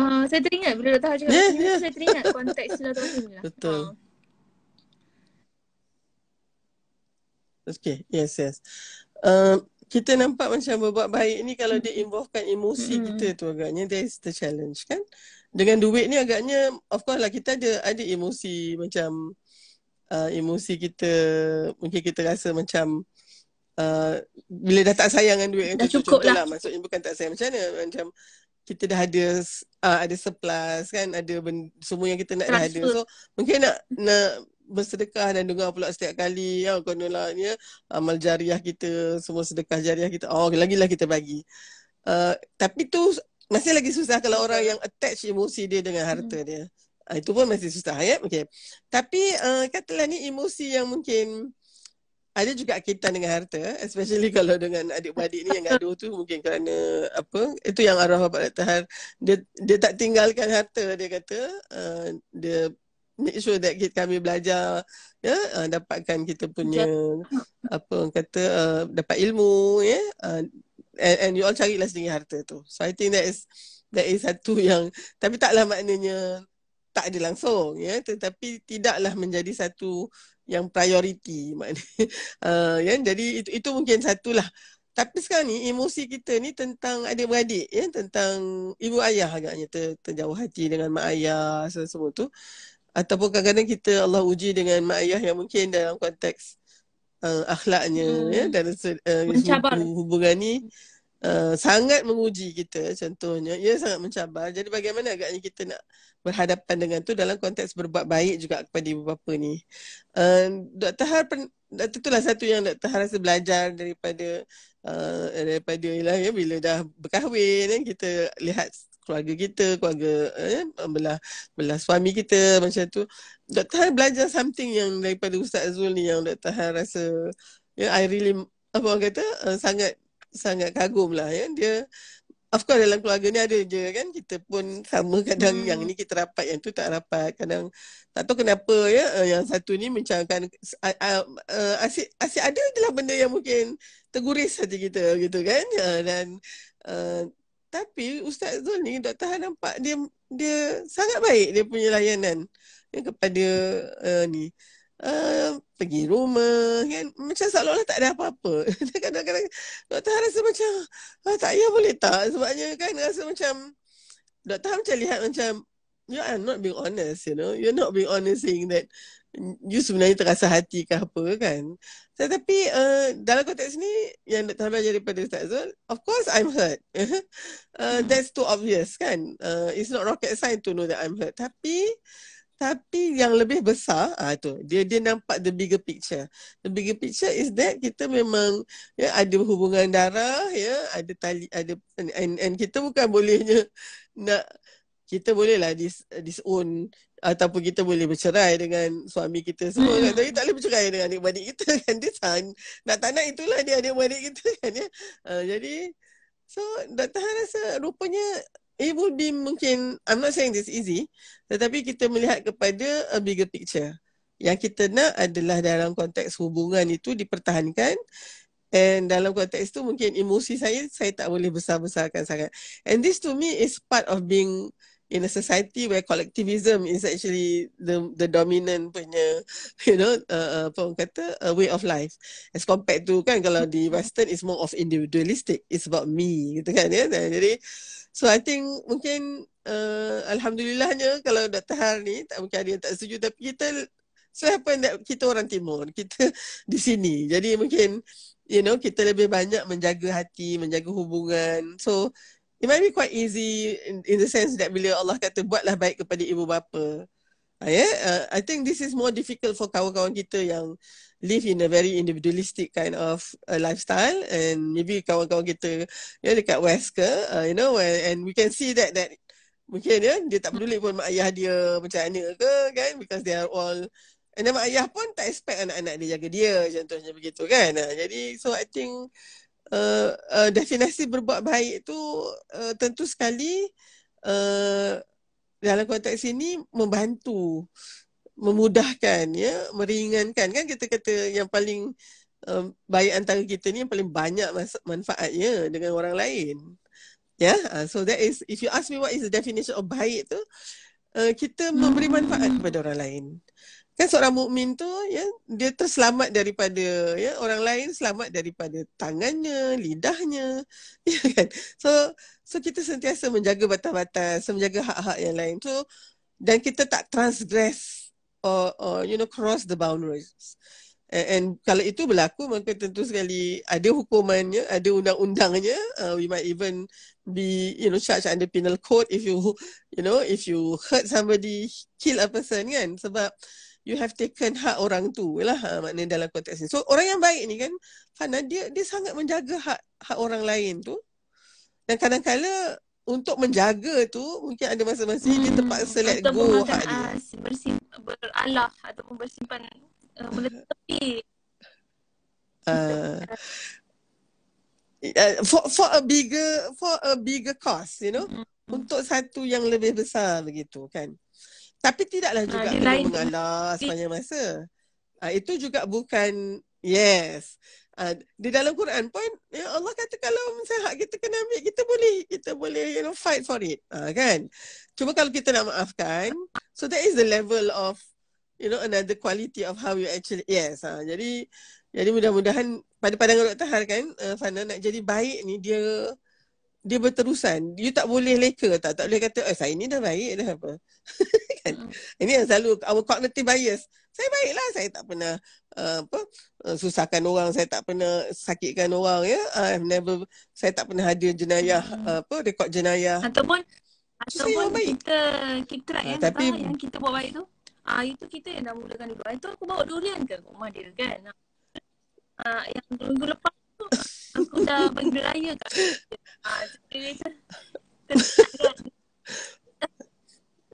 Uh, saya teringat bila Dr. Haji cakap yeah, yeah. saya teringat konteks silaturahim lah.
Betul. Uh. Okay, yes, yes. Uh, kita nampak macam berbuat baik ni kalau dia involvekan emosi mm. kita tu agaknya that is the challenge kan. Dengan duit ni agaknya of course lah kita ada ada emosi macam uh, emosi kita mungkin kita rasa macam uh, bila dah tak sayang dengan duit
dah cukup lah. lah.
maksudnya bukan tak sayang macam mana macam kita dah ada uh, ada surplus kan ada ben, semua yang kita nak dah ada so mungkin nak nak bersedekah dan dengar pula setiap kali ya konolah ni ya, amal jariah kita semua sedekah jariah kita oh lagi-lah kita bagi uh, tapi tu masih lagi susah kalau orang yang attach emosi dia dengan harta hmm. dia Uh, itu pun masih susah ya. Okay. Tapi uh, katalah ni emosi yang mungkin ada juga kaitan dengan harta. Especially kalau dengan adik-beradik ni yang gaduh tu mungkin kerana apa. Itu yang arwah Bapak Dr. Dia, dia tak tinggalkan harta dia kata. Uh, dia make sure that kita, kami belajar ya uh, dapatkan kita punya apa orang kata uh, dapat ilmu ya uh, and, and you all carilah sendiri harta tu so i think that is that is satu yang tapi taklah maknanya tak ada langsung ya tetapi tidaklah menjadi satu yang priority maknanya. Uh, ya jadi itu itu mungkin satulah. Tapi sekarang ni emosi kita ni tentang adik-beradik ya tentang ibu ayah agaknya ter, terjauh hati dengan mak ayah semua tu. Ataupun kadang-kadang kita Allah uji dengan mak ayah yang mungkin dalam konteks uh, akhlaknya hmm. ya dan uh, hubungan ni uh, sangat menguji kita contohnya. Ia sangat mencabar. Jadi bagaimana agaknya kita nak berhadapan dengan tu dalam konteks berbuat baik juga kepada ibu bapa ni. Uh, Dr. Har pen, itulah satu yang Dr. Har rasa belajar daripada uh, daripada ialah ya bila dah berkahwin kan kita lihat keluarga kita, keluarga eh, belah belah suami kita macam tu. Dr. Har belajar something yang daripada Ustaz Zul ni yang Dr. Har rasa ya I really apa orang kata uh, sangat sangat kagum lah ya. Dia Of course dalam keluarga ni ada je kan kita pun sama kadang hmm. yang ni kita rapat yang tu tak rapat kadang tak tahu kenapa ya uh, yang satu ni mencangkan uh, uh, uh, asyik asyik ada adalah benda yang mungkin terguris hati kita gitu kan uh, dan uh, tapi Ustaz Zul ni Dr. Han nampak dia dia sangat baik dia punya layanan ya, kepada uh, ni uh, pergi rumah kan macam seolah-olah tak ada apa-apa. Kadang-kadang doktor rasa macam ah, tak ya boleh tak? Sebabnya kan rasa macam doktor macam lihat macam you are not being honest you know. You're not being honest saying that you sebenarnya terasa hati ke apa kan. Tetapi uh, dalam konteks ni yang Dr. belajar daripada Ustaz Zul of course I'm hurt. Uh, that's too obvious kan. Uh, it's not rocket science to know that I'm hurt. Tapi tapi yang lebih besar ah tu dia dia nampak the bigger picture. The bigger picture is that kita memang ya ada hubungan darah ya ada tali ada and, and kita bukan bolehnya nak kita bolehlah dis disown ataupun kita boleh bercerai dengan suami kita semua kan. Tapi tak boleh bercerai dengan adik-beradik kita kan. Dia san nak tak nak itulah dia adik-beradik kita kan ya. Uh, jadi so Dr. Han rasa rupanya it would be mungkin I'm not saying this easy tetapi kita melihat kepada a bigger picture. Yang kita nak adalah dalam konteks hubungan itu dipertahankan and dalam konteks itu mungkin emosi saya saya tak boleh besar-besarkan sangat. And this to me is part of being in a society where collectivism is actually the the dominant punya you know uh, apa orang kata a way of life. As compared to kan kalau di western is more of individualistic. It's about me gitu kan ya? Jadi So I think mungkin uh, Alhamdulillahnya kalau Dr. Har ni tak mungkin ada yang tak setuju tapi kita so happen that kita orang timur kita di sini. Jadi mungkin you know kita lebih banyak menjaga hati menjaga hubungan. So it might be quite easy in, in the sense that bila Allah kata buatlah baik kepada ibu bapa. Uh, yeah uh, I think this is more difficult for kawan-kawan kita yang live in a very individualistic kind of uh, lifestyle. And maybe kawan-kawan kita ya dekat west ke uh, you know and, and we can see that that mungkin ya dia tak peduli pun mak ayah dia macam mana ke kan? Because they are all and then mak ayah pun tak expect anak-anak dia jaga dia contohnya begitu kan? Uh, jadi so i think uh, uh, definisi berbuat baik tu uh, tentu sekali uh, dalam konteks ini membantu memudahkan ya meringankan. Kan kita kata yang paling um, baik antara kita ni yang paling banyak manfaatnya dengan orang lain. Ya yeah? uh, so that is if you ask me what is the definition of baik tu uh, kita memberi manfaat kepada orang lain. Kan seorang mukmin tu ya dia terselamat daripada ya orang lain selamat daripada tangannya lidahnya. Ya kan? So so kita sentiasa menjaga batas-batas menjaga hak-hak yang lain so dan kita tak transgress or, or you know cross the boundaries. And, and kalau itu berlaku maka tentu sekali ada hukumannya, ada undang-undangnya. Uh, we might even be you know charged under penal code if you you know if you hurt somebody, kill a person kan sebab you have taken hak orang tu lah ha, maknanya dalam konteks ni. So orang yang baik ni kan Fana dia dia sangat menjaga hak hak orang lain tu. Dan kadang-kadang untuk menjaga tu mungkin ada masa-masa hmm. dia terpaksa let
go
hak dia.
Bersim, beralah ataupun bersimpan uh, benda tepi.
Uh, uh, for for a bigger for a bigger cost, you know, hmm. untuk satu yang lebih besar begitu kan. Tapi tidaklah juga uh, kita mengalah sepanjang masa. Uh, itu juga bukan yes. Uh, di dalam Quran pun ya Allah kata kalau misalnya hak kita kena ambil kita boleh kita boleh you know fight for it. Uh, kan? Cuma kalau kita nak maafkan so that is the level of you know another quality of how you actually yes uh, jadi jadi mudah-mudahan pada pandangan Dr. Har kan uh, Fana nak jadi baik ni dia dia berterusan. You tak boleh leka tak? Tak boleh kata eh saya ni dah baik dah apa. Kan? Hmm. ini yang selalu our cognitive bias saya baiklah saya tak pernah uh, apa uh, susahkan orang saya tak pernah sakitkan orang ya. I have never saya tak pernah hadir jenayah hmm. uh, apa rekod jenayah.
Ataupun ataupun kita kita uh, yang tapi, yang kita buat baik tu ah uh, itu kita yang dah mulakan dulu. Itu aku bawa durian ke rumah dia kan? Ah uh, yang minggu lepas tu aku dah bagi raya kat ah uh,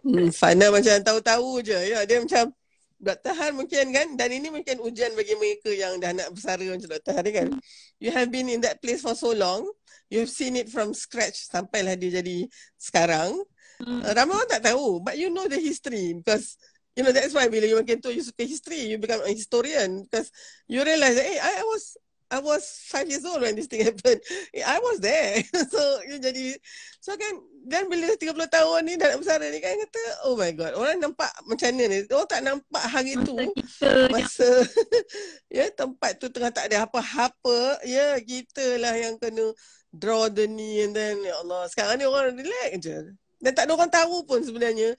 Hmm, Fana macam tahu-tahu je. Ya, dia macam Dr. Han mungkin kan dan ini mungkin ujian bagi mereka yang dah nak bersara macam Dr. Han kan. You have been in that place for so long. You've seen it from scratch sampailah dia jadi sekarang. Hmm. Uh, ramai orang tak tahu but you know the history because you know that's why bila you makin tu you suka history you become a historian because you realise that hey I, I was I was five years old when this thing happened. I was there. so, you jadi, so kan, dan bila 30 tahun ni dalam bersara ni kan kata, oh my god, orang nampak macam mana ni. Orang tak nampak hari tu. Masa, ya, tempat tu tengah tak ada apa-apa. Ya, kita lah yang kena draw the knee and then, ya Allah, sekarang ni orang relax je. Dan tak ada orang tahu pun sebenarnya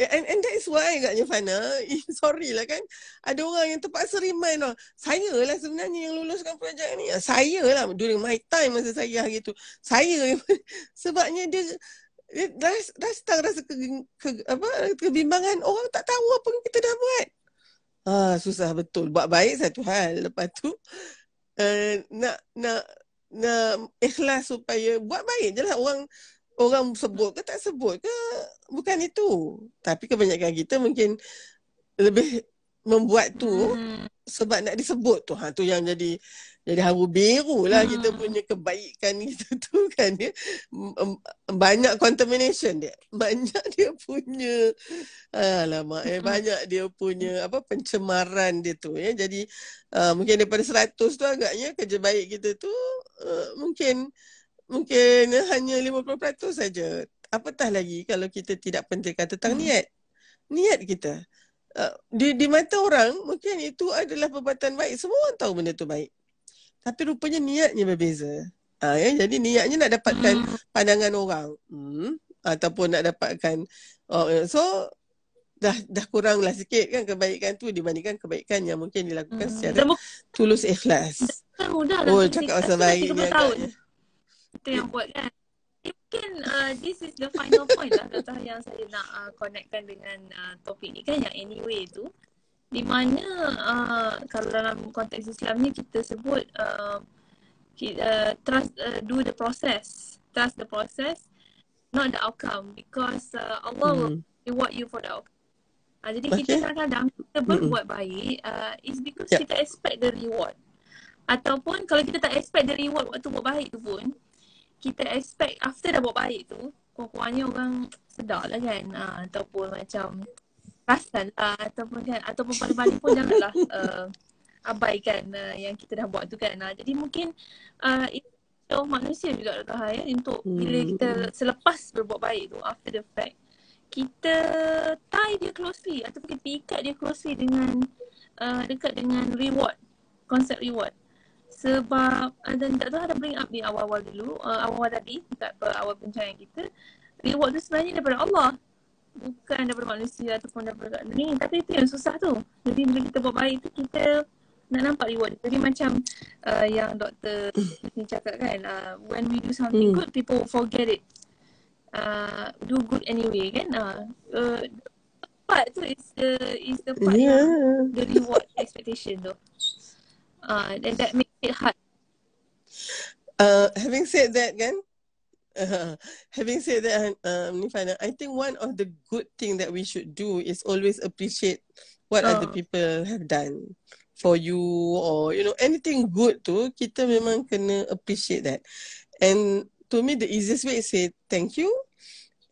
And, and that is why agaknya Fana, sorry lah kan, ada orang yang terpaksa remind lah. Saya lah sebenarnya yang luluskan projek ni. Saya lah during my time masa saya hari tu. Saya sebabnya dia, dia dah, dah rasa ke, ke, apa, kebimbangan. Orang tak tahu apa yang kita dah buat. Ah, susah betul. Buat baik satu hal. Lepas tu, uh, nak, nak, nak ikhlas supaya buat baik je lah. Orang, orang sebut ke tak sebut ke bukan itu tapi kebanyakan kita mungkin lebih membuat tu hmm. sebab nak disebut tu ha tu yang jadi jadi haru biru lah hmm. kita punya kebaikan itu tu kan dia banyak contamination dia banyak dia punya alamak eh hmm. banyak dia punya apa pencemaran dia tu ya jadi uh, mungkin daripada 100 tu agaknya kerja baik kita tu uh, mungkin mungkin hanya 50% saja. Apatah lagi kalau kita tidak pentingkan tentang hmm. niat. Niat kita. Uh, di di mata orang mungkin itu adalah perbuatan baik. Semua orang tahu benda itu baik. Tapi rupanya niatnya berbeza. Uh, ya? Jadi niatnya nak dapatkan hmm. pandangan orang. Hmm. Ataupun nak dapatkan. Oh, so dah dah kuranglah sikit kan kebaikan tu dibandingkan kebaikan yang mungkin dilakukan hmm. secara tulus ikhlas.
Mudah lah. Oh, cakap pasal baik ni agaknya kita yang buat kan mungkin uh, this is the final point lah kata yang saya nak uh, connectkan dengan uh, topik ni kan yang anyway tu di mana uh, kalau dalam konteks Islam ni kita sebut uh, uh, trust uh, do the process trust the process not the outcome because uh, Allah mm-hmm. will reward you for the outcome uh, jadi okay. kita kadang-kadang kita berbuat mm-hmm. baik uh, is because yeah. kita expect the reward ataupun kalau kita tak expect the reward waktu buat baik tu pun kita expect after dah buat baik tu kurang-kurangnya orang sedar lah kan uh, ataupun macam perasan lah ataupun kan ataupun paling-paling pun janganlah uh, abaikan uh, yang kita dah buat tu kan. Uh, jadi mungkin uh, itu manusia juga Dr. Hai ya, untuk hmm. bila kita selepas berbuat baik tu after the fact kita tie dia closely ataupun kita ikat dia closely dengan uh, dekat dengan reward konsep reward sebab uh, dan Dr. Hai dah bring up di awal-awal dulu uh, awal-awal tadi dekat awal pencahayaan kita reward tu sebenarnya daripada Allah bukan daripada manusia ataupun daripada ni tapi itu yang susah tu jadi bila kita buat baik tu kita nak nampak reward jadi macam uh, yang doktor ni cakap kan uh, when we do something hmm. good people forget it uh, do good anyway kan uh, uh, part tu is the is the part yeah. the reward expectation tu uh, and that make it hard
uh, having said that kan uh, having said that, um, Nifana, I think one of the good thing that we should do is always appreciate what uh. other oh. people have done for you or you know anything good tu kita memang kena appreciate that. And to me the easiest way is say thank you.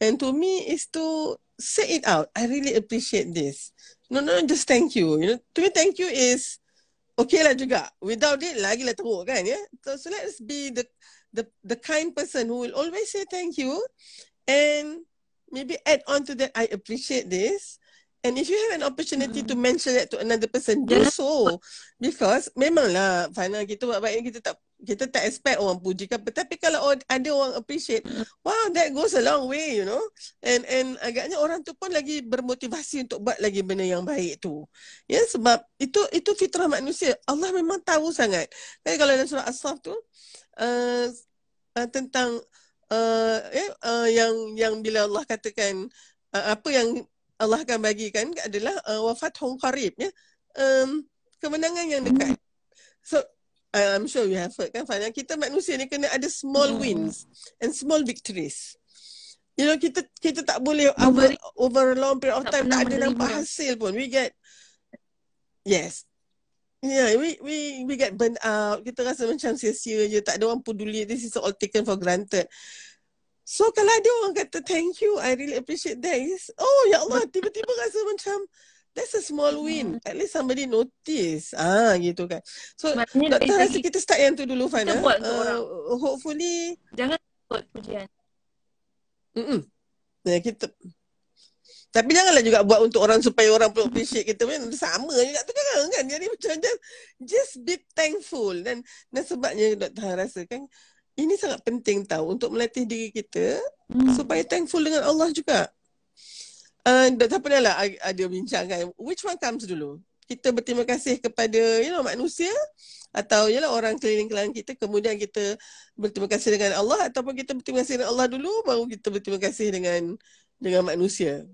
And to me is to say it out. I really appreciate this. No, no, just thank you. You know, to me thank you is okay lah juga. Without it lagi lah teruk kan ya. Yeah? So, so let's be the the the kind person who will always say thank you and maybe add on to that I appreciate this and if you have an opportunity mm. to mention that to another person do yeah. so because memanglah final kita buat baik kita tak kita tak expect orang puji tapi kalau ada orang appreciate wow that goes a long way you know. And and agaknya orang tu pun lagi bermotivasi untuk buat lagi benda yang baik tu. Ya sebab itu itu fitrah manusia. Allah memang tahu sangat. Kan kalau dalam surah as-saf tu uh, uh, tentang uh, eh, uh, yang yang bila Allah katakan uh, apa yang Allah akan bagikan adalah uh, wafat hong qarib ya. Um, kemenangan yang dekat. So I'm sure you have heard kan Fanya kita manusia ni kena ada small hmm. wins and small victories you know kita kita tak boleh over, over long period of time tak, tak ada nampak hasil pun we get yes Yeah, we we we get burnt out. Kita rasa macam sia-sia je. Tak ada orang peduli. This is all taken for granted. So kalau ada orang kata thank you, I really appreciate that. It's, oh ya Allah, tiba-tiba rasa macam that's a small win. At least somebody notice. Ah gitu kan. So Maknanya doktor rasa kita start yang tu dulu Fana. Kita buat uh, Hopefully.
Jangan buat pujian.
Mm-mm. Ya, kita tapi janganlah juga buat untuk orang supaya orang pun appreciate kita pun sama juga tu kan kan. Jadi macam just, just be thankful dan dan sebabnya Dr. Han rasa kan ini sangat penting tahu untuk melatih diri kita hmm. supaya thankful dengan Allah juga. Uh, Dr. Pernah lah ada bincang kan, which one comes dulu? Kita berterima kasih kepada you know, manusia atau yalah orang keliling-keliling kita kemudian kita berterima kasih dengan Allah ataupun kita berterima kasih dengan Allah dulu baru kita berterima kasih dengan dengan manusia.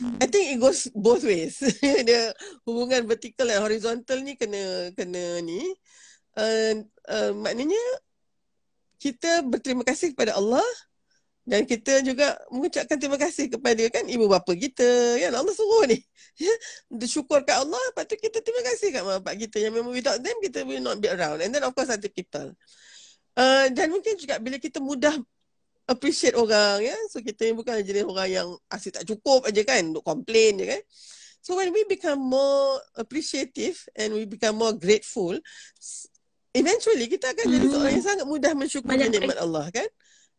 I think it goes both ways. Dia hubungan vertikal dan horizontal ni kena kena ni. Uh, uh, maknanya kita berterima kasih kepada Allah dan kita juga mengucapkan terima kasih kepada kan ibu bapa kita kan? Allah suruh ni. Ya? Bersyukur kat Allah lepas tu kita terima kasih kat mak bapak kita yang memang without them kita will not be around. And then of course other people. Uh, dan mungkin juga bila kita mudah appreciate orang ya. So kita ni bukan jenis orang yang asyik tak cukup aja kan untuk complain je kan. So when we become more appreciative and we become more grateful, eventually kita akan jadi seorang yang sangat mudah mensyukuri nikmat Allah kan.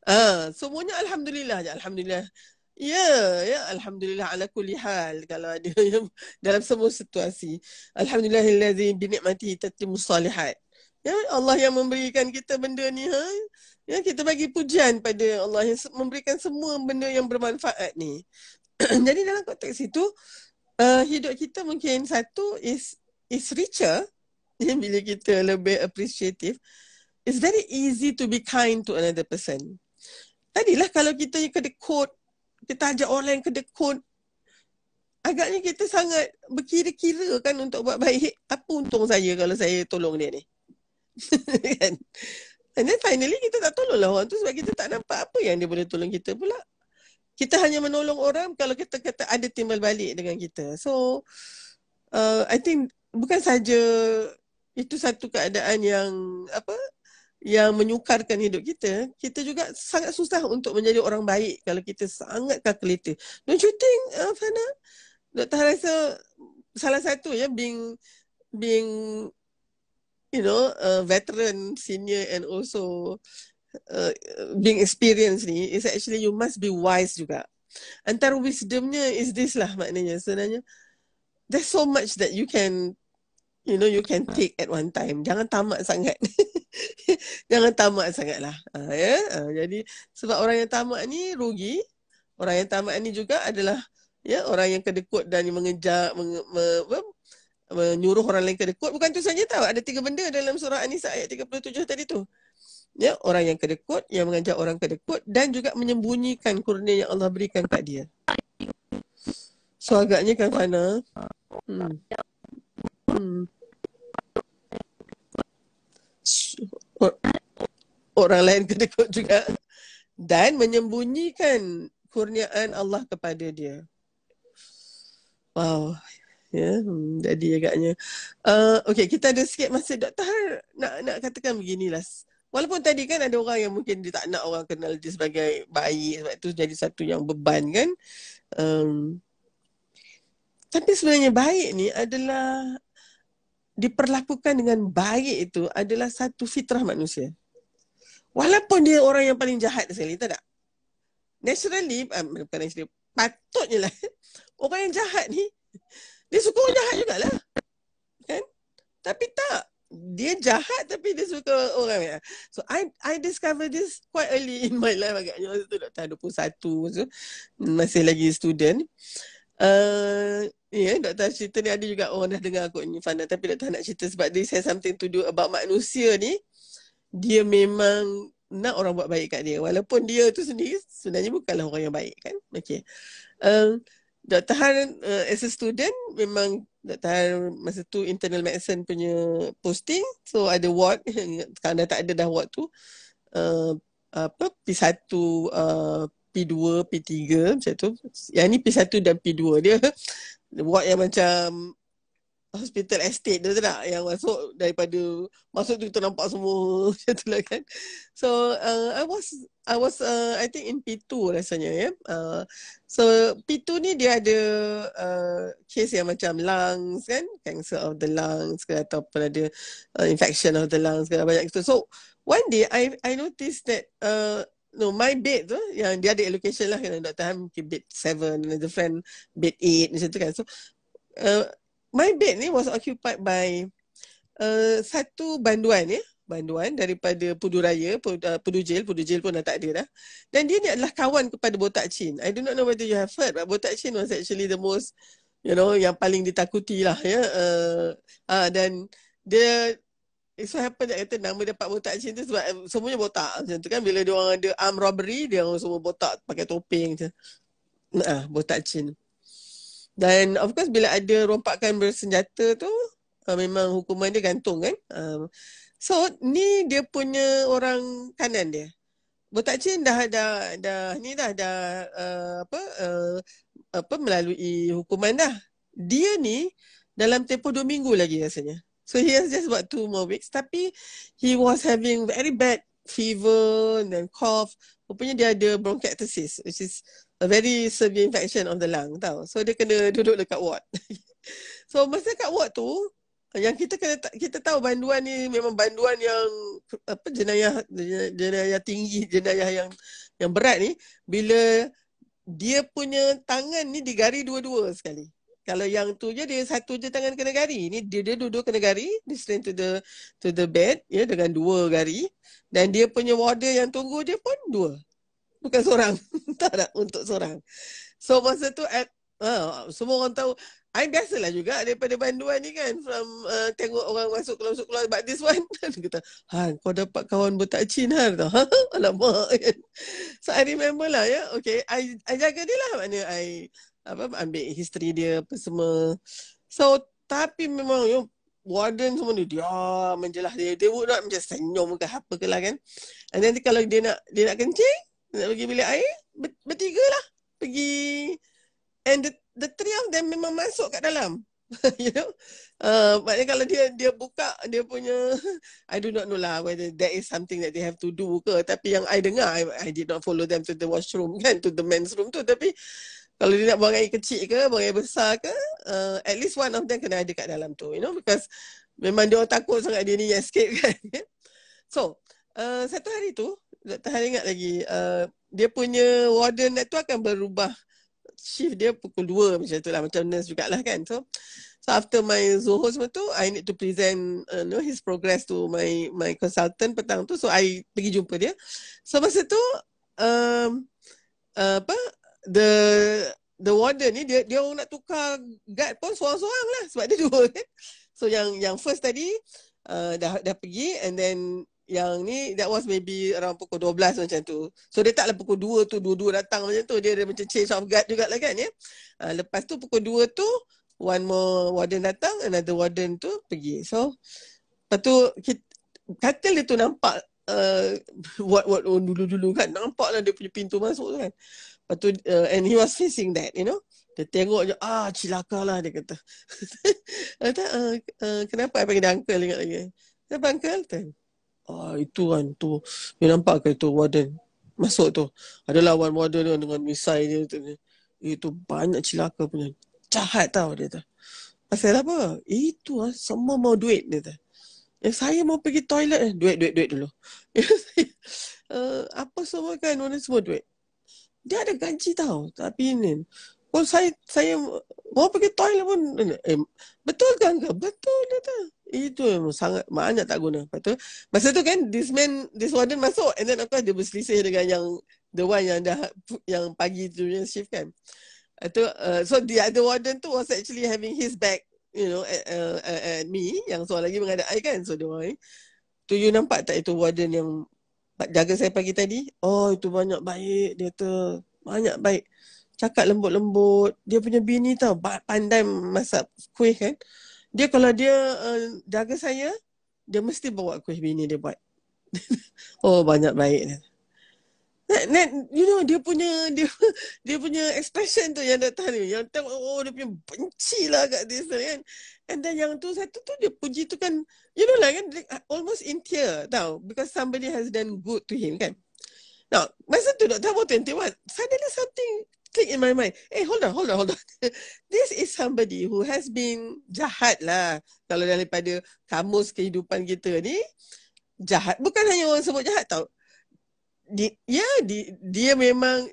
Ah, semuanya alhamdulillah je, alhamdulillah. Ya, ya, alhamdulillah ala kulli hal kalau ada yang dalam semua situasi. Alhamdulillahillazi bi ni'matihi tatimmu salihat. Ya, Allah yang memberikan kita benda ni ha. Ya, kita bagi pujian pada Allah yang memberikan semua benda yang bermanfaat ni. Jadi dalam konteks itu, uh, hidup kita mungkin satu is is richer ya, bila kita lebih appreciative. It's very easy to be kind to another person. Tadilah kalau kita yang kena quote, kita ajak orang lain kena agaknya kita sangat berkira-kira kan untuk buat baik. Apa untung saya kalau saya tolong dia ni? kan? And then finally kita tak tolong lah orang tu sebab kita tak nampak apa yang dia boleh tolong kita pula. Kita hanya menolong orang kalau kita kata ada timbal balik dengan kita. So, uh, I think bukan saja itu satu keadaan yang apa yang menyukarkan hidup kita, kita juga sangat susah untuk menjadi orang baik kalau kita sangat calculated. Don't you think, uh, Fana? Dr. rasa salah satu ya being being you know a veteran, senior and also uh, being experienced ni is actually you must be wise juga. Antara wisdomnya is this lah maknanya sebenarnya. There's so much that you can you know you can take at one time. Jangan tamat sangat. Jangan tamat sangat lah. Uh, ya? Uh, jadi sebab orang yang tamat ni rugi. Orang yang tamat ni juga adalah ya orang yang kedekut dan mengejar menge, me, me, menyuruh orang lain kedekut. Bukan tu saja tahu. Ada tiga benda dalam surah An-Nisa ayat 37 tadi tu. Ya, orang yang kedekut, yang mengajak orang kedekut dan juga menyembunyikan kurnia yang Allah berikan kepada dia. So agaknya kan Fana. Hmm. Hmm. Orang lain kedekut juga dan menyembunyikan kurniaan Allah kepada dia. Wow. Ya, yeah, jadi agaknya. Uh, okay, kita ada sikit masa. Har nak, nak katakan beginilah. Walaupun tadi kan ada orang yang mungkin dia tak nak orang kenal dia sebagai baik sebab itu jadi satu yang beban kan. Um, tapi sebenarnya baik ni adalah diperlakukan dengan baik itu adalah satu fitrah manusia. Walaupun dia orang yang paling jahat sekali, tak tak? Naturally, um, bukan naturally, patutnya lah. Orang yang jahat ni, dia suka orang jahat jugalah. Kan? Tapi tak. Dia jahat tapi dia suka orang ya. So I I discover this quite early in my life agaknya. Masa tu dah tahun 21 so, masih lagi student. Ya, yeah, Dr. cerita ni ada juga orang dah dengar aku ni Fana tapi Dr. nak cerita sebab dia has something to do about manusia ni. Dia memang nak orang buat baik kat dia walaupun dia tu sendiri sebenarnya bukanlah orang yang baik kan. Okay. Um, Dr. Han uh, as a student memang Dr. Han masa tu internal medicine punya posting so ada ward sekarang dah tak ada dah ward tu. Uh, apa P1 uh, P2, P3 macam tu. Yang ni P1 dan P2 dia buat yang macam hospital estate tu tak yang masuk daripada masuk tu kita nampak semua macam tu lah kan so uh, I was I was uh, I think in P2 rasanya ya yeah? uh, so P2 ni dia ada uh, case yang macam lungs kan cancer of the lungs ke ataupun ada uh, infection of the lungs ke banyak gitu so one day I I noticed that uh, no my bed tu yang dia ada allocation lah. Kan Dr. Ham ke bed 7 another friend bed 8 macam tu kan. So uh, my bed ni was occupied by uh, satu banduan ya. Banduan daripada Pudu Raya uh, Pudu Jail Pudu Jail pun dah tak ada dah. Dan dia ni adalah kawan kepada Botak Chin. I do not know whether you have heard but Botak Chin was actually the most you know yang paling ditakuti lah ya. Uh, uh, dan dia It so happen that kata nama dia Pak Botak Chin tu sebab eh, semuanya botak macam tu kan. Bila dia orang ada arm robbery, dia orang semua botak pakai topeng macam. Nah, Botak Chin. Dan of course bila ada rompakan bersenjata tu, uh, memang hukuman dia gantung kan. Um, so ni dia punya orang kanan dia. Botak Chin dah dah dah ni dah dah uh, apa uh, apa melalui hukuman dah. Dia ni dalam tempoh dua minggu lagi rasanya. So he has just about two more weeks. Tapi he was having very bad fever and then cough. Rupanya dia ada bronchiectasis which is a very severe infection of the lung tau. So dia kena duduk dekat ward. so masa kat ward tu yang kita kena kita tahu banduan ni memang banduan yang apa jenayah jenayah tinggi jenayah yang yang berat ni bila dia punya tangan ni digari dua-dua sekali kalau yang tu je dia satu je tangan kena gari. Ni dia dia duduk kena gari, dia stand to the to the bed ya dengan dua gari dan dia punya warder yang tunggu dia pun dua. Bukan seorang. tak ada untuk seorang. So masa tu at uh, semua orang tahu I biasalah juga daripada banduan ni kan from uh, tengok orang masuk keluar masuk keluar but this one kata ha kau dapat kawan botak chin har tau alamak kan so I remember lah ya yeah? okay I I jaga dia lah maknanya I apa ambil history dia apa semua. So tapi memang you know, warden semua dia menjelah dia dia would not macam senyum ke apa ke lah kan. And then kalau dia nak dia nak kencing, nak pergi bilik air, ber, bertiga lah pergi and the, the three of them memang masuk kat dalam. you know uh, maknanya kalau dia dia buka dia punya I do not know lah whether that is something that they have to do ke tapi yang I dengar I, I did not follow them to the washroom kan to the men's room tu tapi kalau dia nak buang air kecil ke buang air besar ke uh, at least one of them kena ada kat dalam tu you know because memang dia orang takut sangat dia ni escape kan. So uh, satu hari tu Dr. Hari ingat lagi uh, dia punya warden tu akan berubah shift dia pukul 2 macam tu lah macam nurse jugalah kan. So so after my Zoho semua tu I need to present uh, know his progress to my my consultant petang tu. So I pergi jumpa dia. So masa tu um, uh, apa the the warden ni dia dia orang nak tukar guard pun seorang-seorang lah sebab dia dua kan so yang yang first tadi uh, dah dah pergi and then yang ni that was maybe around pukul 12 macam tu. So dia taklah pukul 2 tu dua-dua datang macam tu. Dia ada macam change of guard jugalah kan ya. Uh, lepas tu pukul 2 tu one more warden datang another warden tu pergi. So lepas tu kita, katil dia tu nampak uh, what what oh, dulu-dulu kan nampaklah dia punya pintu masuk tu kan. Lepas tu uh, and he was facing that you know. Dia tengok je, ah cilaka lah dia kata. kata, uh, uh, kenapa I panggil dia uncle ingat lagi. Kenapa uncle? Tengok. Ah itu kan tu. Dia nampak ke itu warden masuk tu. Ada lawan warden dia dengan misai dia tu. Itu banyak cilaka punya. Jahat tau dia tu. Pasal apa? Itu ah semua mau duit dia tu. Yang saya mau pergi toilet eh. Duit, duit, duit dulu. uh, apa semua kan, orang semua duit. Dia ada gaji tau. Tapi ni, Oh saya saya mau pergi toilet pun eh, betul kan ke? Betul dia tu. Itu memang sangat banyak tak guna. Lepas tu, masa tu kan this man, this warden masuk and then course dia berselisih dengan yang the one yang dah yang pagi tu yang shift kan. Itu uh, so the other warden tu was actually having his back you know at, uh, at me yang soal lagi menghadap I kan. So dia orang tu you nampak tak itu warden yang jaga saya pagi tadi? Oh itu banyak baik dia tu. Banyak baik cakap lembut-lembut. Dia punya bini tau, pandai masak kuih kan. Dia kalau dia uh, jaga saya, dia mesti bawa kuih bini dia buat. oh, banyak baik dia. Net, you know, dia punya dia dia punya expression tu yang datang ni. Yang tengok, oh, dia punya benci lah kat dia kan. And then yang tu, satu tu dia puji tu kan, you know lah kan, almost in tear tau. Because somebody has done good to him kan. Now, masa tu Dr. Abu 21, suddenly something click in my mind. Eh, hold on, hold on, hold on. This is somebody who has been jahat lah. Kalau daripada kamus kehidupan kita ni, jahat. Bukan hanya orang sebut jahat tau. Di, ya, di, dia memang,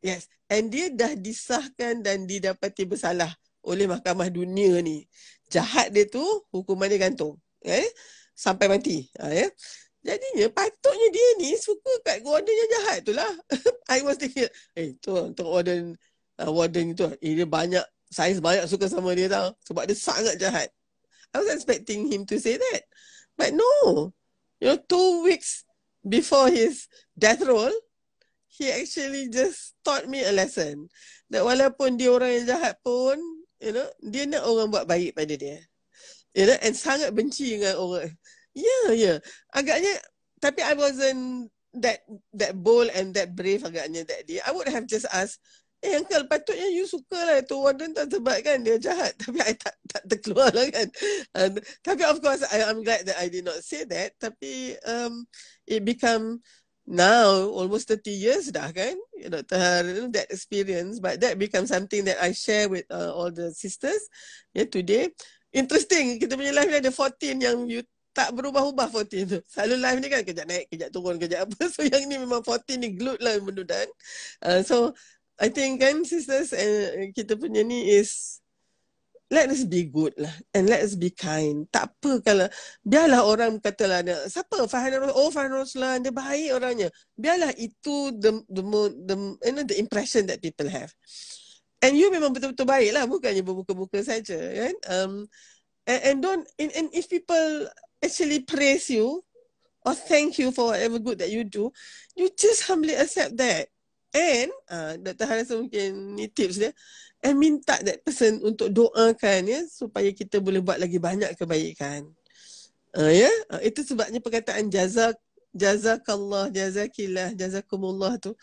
yes. And dia dah disahkan dan didapati bersalah oleh mahkamah dunia ni. Jahat dia tu, hukuman dia gantung. Eh? Sampai mati. Ha, ya? Jadinya patutnya dia ni suka kat warden yang jahat tu lah. I was thinking, eh tu untuk warden uh, warden tu, eh, dia banyak, saya banyak suka sama dia tau. Sebab dia sangat jahat. I was expecting him to say that. But no. You know, two weeks before his death roll, he actually just taught me a lesson. That walaupun dia orang yang jahat pun, you know, dia nak orang buat baik pada dia. You know, and sangat benci dengan orang. Yeah, yeah. Agaknya, tapi I wasn't that that bold and that brave agaknya that day. I would have just asked, eh uncle patutnya you suka lah tu warden tak sebab kan dia jahat. Tapi I tak tak terkeluar lah kan. And, tapi of course I, I'm glad that I did not say that. Tapi um, it become now almost 30 years dah kan. Dr. Har, that experience. But that becomes something that I share with uh, all the sisters yeah, today. Interesting, kita punya live ni ada 14 yang you tak berubah-ubah 14 tu. Selalu live ni kan kejap naik, kejap turun, kejap apa. So yang ni memang 14 ni glued lah benda dan. Uh, so I think kan sisters uh, kita punya ni is let us be good lah and let us be kind. Tak apa kalau biarlah orang kata lah siapa Fahan Rasul oh Fahan Rasul lah dia baik orangnya. Biarlah itu the the the you know the impression that people have. And you memang betul-betul baik lah bukannya berbuka-buka saja kan. Um, and, and don't and, and if people actually praise you or thank you for whatever good that you do, you just humbly accept that. and uh, Dr. Har rasa mungkin ni tips dia and minta that person untuk doakan ya supaya kita boleh buat lagi banyak kebaikan. Uh, ya, yeah? uh, itu sebabnya perkataan jazak jazakallah jazakillah jazakumullah tu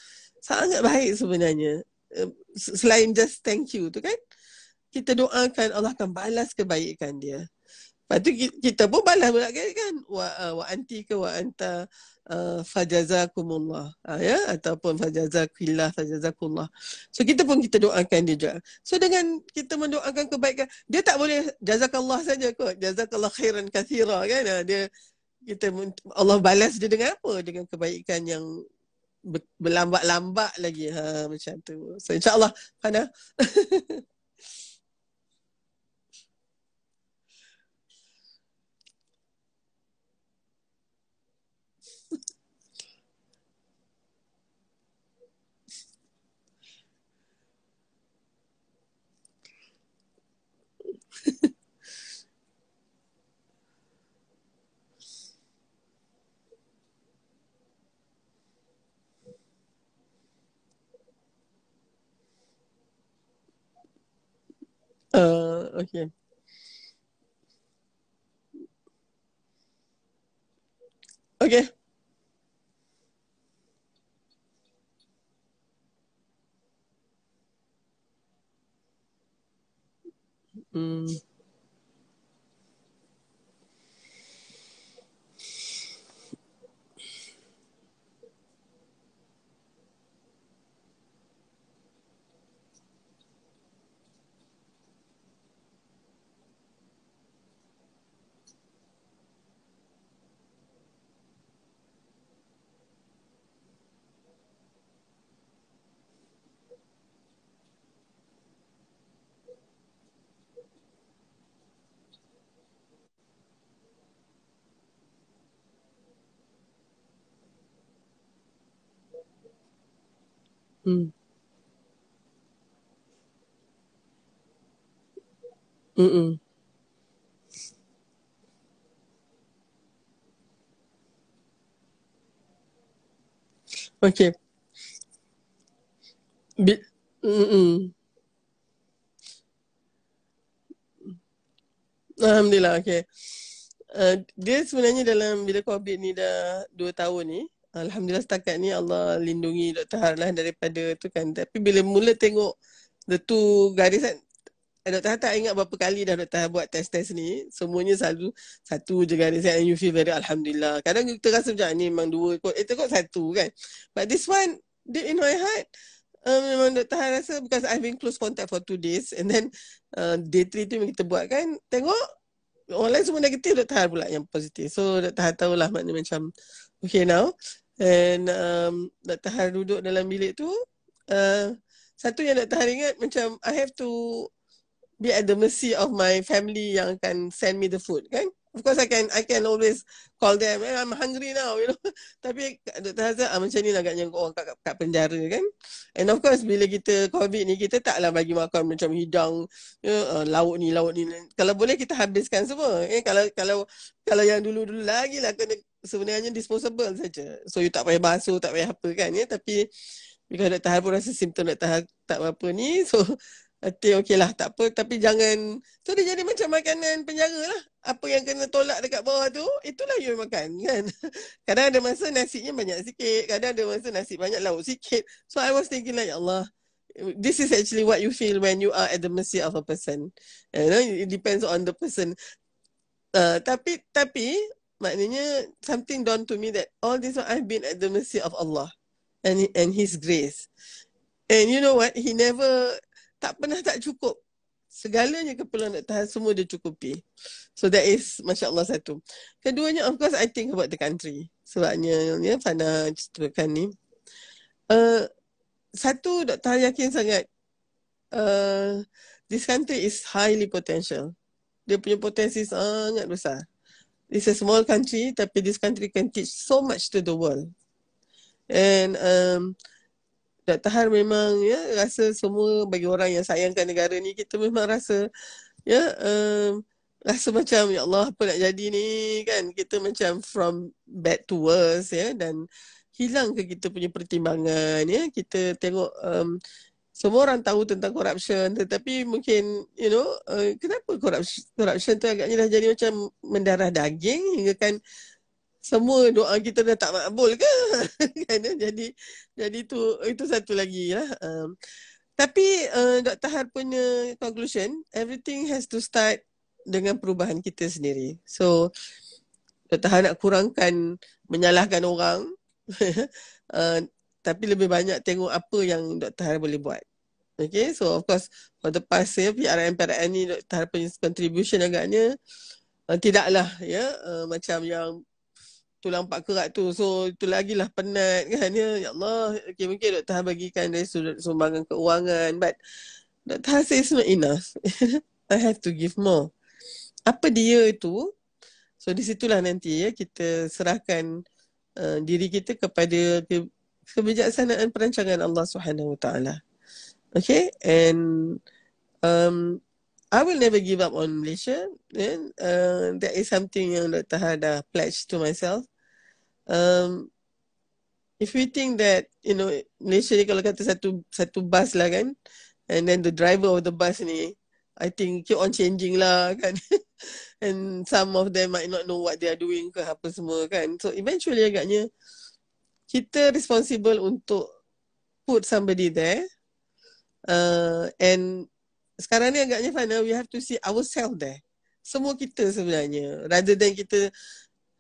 sangat baik sebenarnya. Uh, selain just thank you tu kan kita doakan Allah akan balas kebaikan dia. Lepas tu kita pun balas pula kan, kan? Wa, uh, wa anti ke wa anta uh, fajazakumullah. Uh, ya? Ataupun fajazakillah, fajazakullah. So kita pun kita doakan dia juga. So dengan kita mendoakan kebaikan, dia tak boleh jazakallah saja kot. Jazakallah khairan kathira kan. Uh, dia kita Allah balas dia dengan apa? Dengan kebaikan yang berlambat-lambat lagi. Ha, macam tu. So insyaAllah, Fana. Uh, okay. Okay. 嗯。Mm. Mm-mm. Okay. Bi- Mm-mm. Alhamdulillah, okay. Uh, dia sebenarnya dalam bila COVID ni dah dua tahun ni, Alhamdulillah setakat ni Allah lindungi Dr. Har lah daripada tu kan. Tapi bila mula tengok the two garis kan, eh, Dr. Har tak ingat berapa kali dah Dr. Har buat test-test ni. Semuanya selalu satu je garis kan. And you feel very Alhamdulillah. Kadang kita rasa macam ni memang dua kot. Eh kot satu kan. But this one, deep in my heart, uh, memang Dr. Har rasa because I've been close contact for two days. And then uh, day three tu yang kita buat kan. Tengok orang lain semua negatif Dr. Har pula yang positif. So Dr. Har tahulah maknanya macam Okay now And um, Dr. Har duduk dalam bilik tu uh, Satu yang Dr. Har ingat macam I have to be at the mercy of my family yang akan send me the food kan Of course I can I can always call them eh, I'm hungry now you know Tapi Dr. Hazard ah, macam ni lah agaknya orang kat, kat penjara kan And of course bila kita COVID ni kita taklah bagi makan macam hidang you know, uh, Lauk ni lauk ni Kalau boleh kita habiskan semua eh, Kalau kalau kalau yang dulu-dulu lagi lah kena sebenarnya disposable saja. So you tak payah basuh, tak payah apa kan ya. Tapi bila Dr. Har pun rasa simptom Dr. Har tak apa ni. So Hati okey lah. Tak apa tapi jangan So dia jadi macam makanan penjara lah. Apa yang kena tolak dekat bawah tu Itulah you makan kan? Kadang ada masa nasinya banyak sikit Kadang ada masa nasi banyak lauk sikit. So I was thinking like ya Allah This is actually what you feel when you are at the mercy of a person. You know it depends on the person. Uh, Tapi tapi maknanya something dawned to me that all this while I've been at the mercy of Allah and and His grace. And you know what? He never tak pernah tak cukup. Segalanya keperluan nak tahan semua dia cukupi. So that is Masya Allah satu. Keduanya of course I think about the country. Sebabnya ya Fana ceritakan ni. Uh, satu Dr. yakin sangat uh, this country is highly potential. Dia punya potensi sangat besar. It's a small country tapi this country can teach so much to the world. And um, Dr. Har memang ya rasa semua bagi orang yang sayangkan negara ni kita memang rasa ya um, rasa macam ya Allah apa nak jadi ni kan kita macam from bad to worse ya dan hilang ke kita punya pertimbangan ya kita tengok um, semua orang tahu tentang corruption tetapi mungkin you know uh, kenapa corruption corruption tu agaknya dah jadi macam mendarah daging hingga kan semua doa kita dah tak makbul ke kan jadi jadi tu itu satu lagi lah um, tapi uh, Dr. Har punya conclusion everything has to start dengan perubahan kita sendiri so Dr. Har nak kurangkan menyalahkan orang uh, tapi lebih banyak tengok apa yang Dr. Har boleh buat Okay, so of course for the past ya, PRM PRN ni Dr. Har punya contribution agaknya uh, tidaklah ya uh, macam yang tulang pak kerak tu. So itu lagi lah penat kan ya. Ya Allah, okay, mungkin Dr. Har bagikan dari sudut sumbangan keuangan but Dr. Har say it's not enough. I have to give more. Apa dia itu? So di situlah nanti ya kita serahkan uh, diri kita kepada ke- kebijaksanaan perancangan Allah Subhanahu Wa Taala. Okay, and um, I will never give up on Malaysia. And uh, that is something yang Dr. Hada pledged to myself. Um, if we think that, you know, Malaysia ni kalau kata satu satu bus lah kan, and then the driver of the bus ni, I think keep on changing lah kan. and some of them might not know what they are doing ke apa semua kan. So eventually agaknya, kita responsible untuk put somebody there Uh, and sekarang ni agaknya Fana, we have to see ourselves there. Semua kita sebenarnya. Rather than kita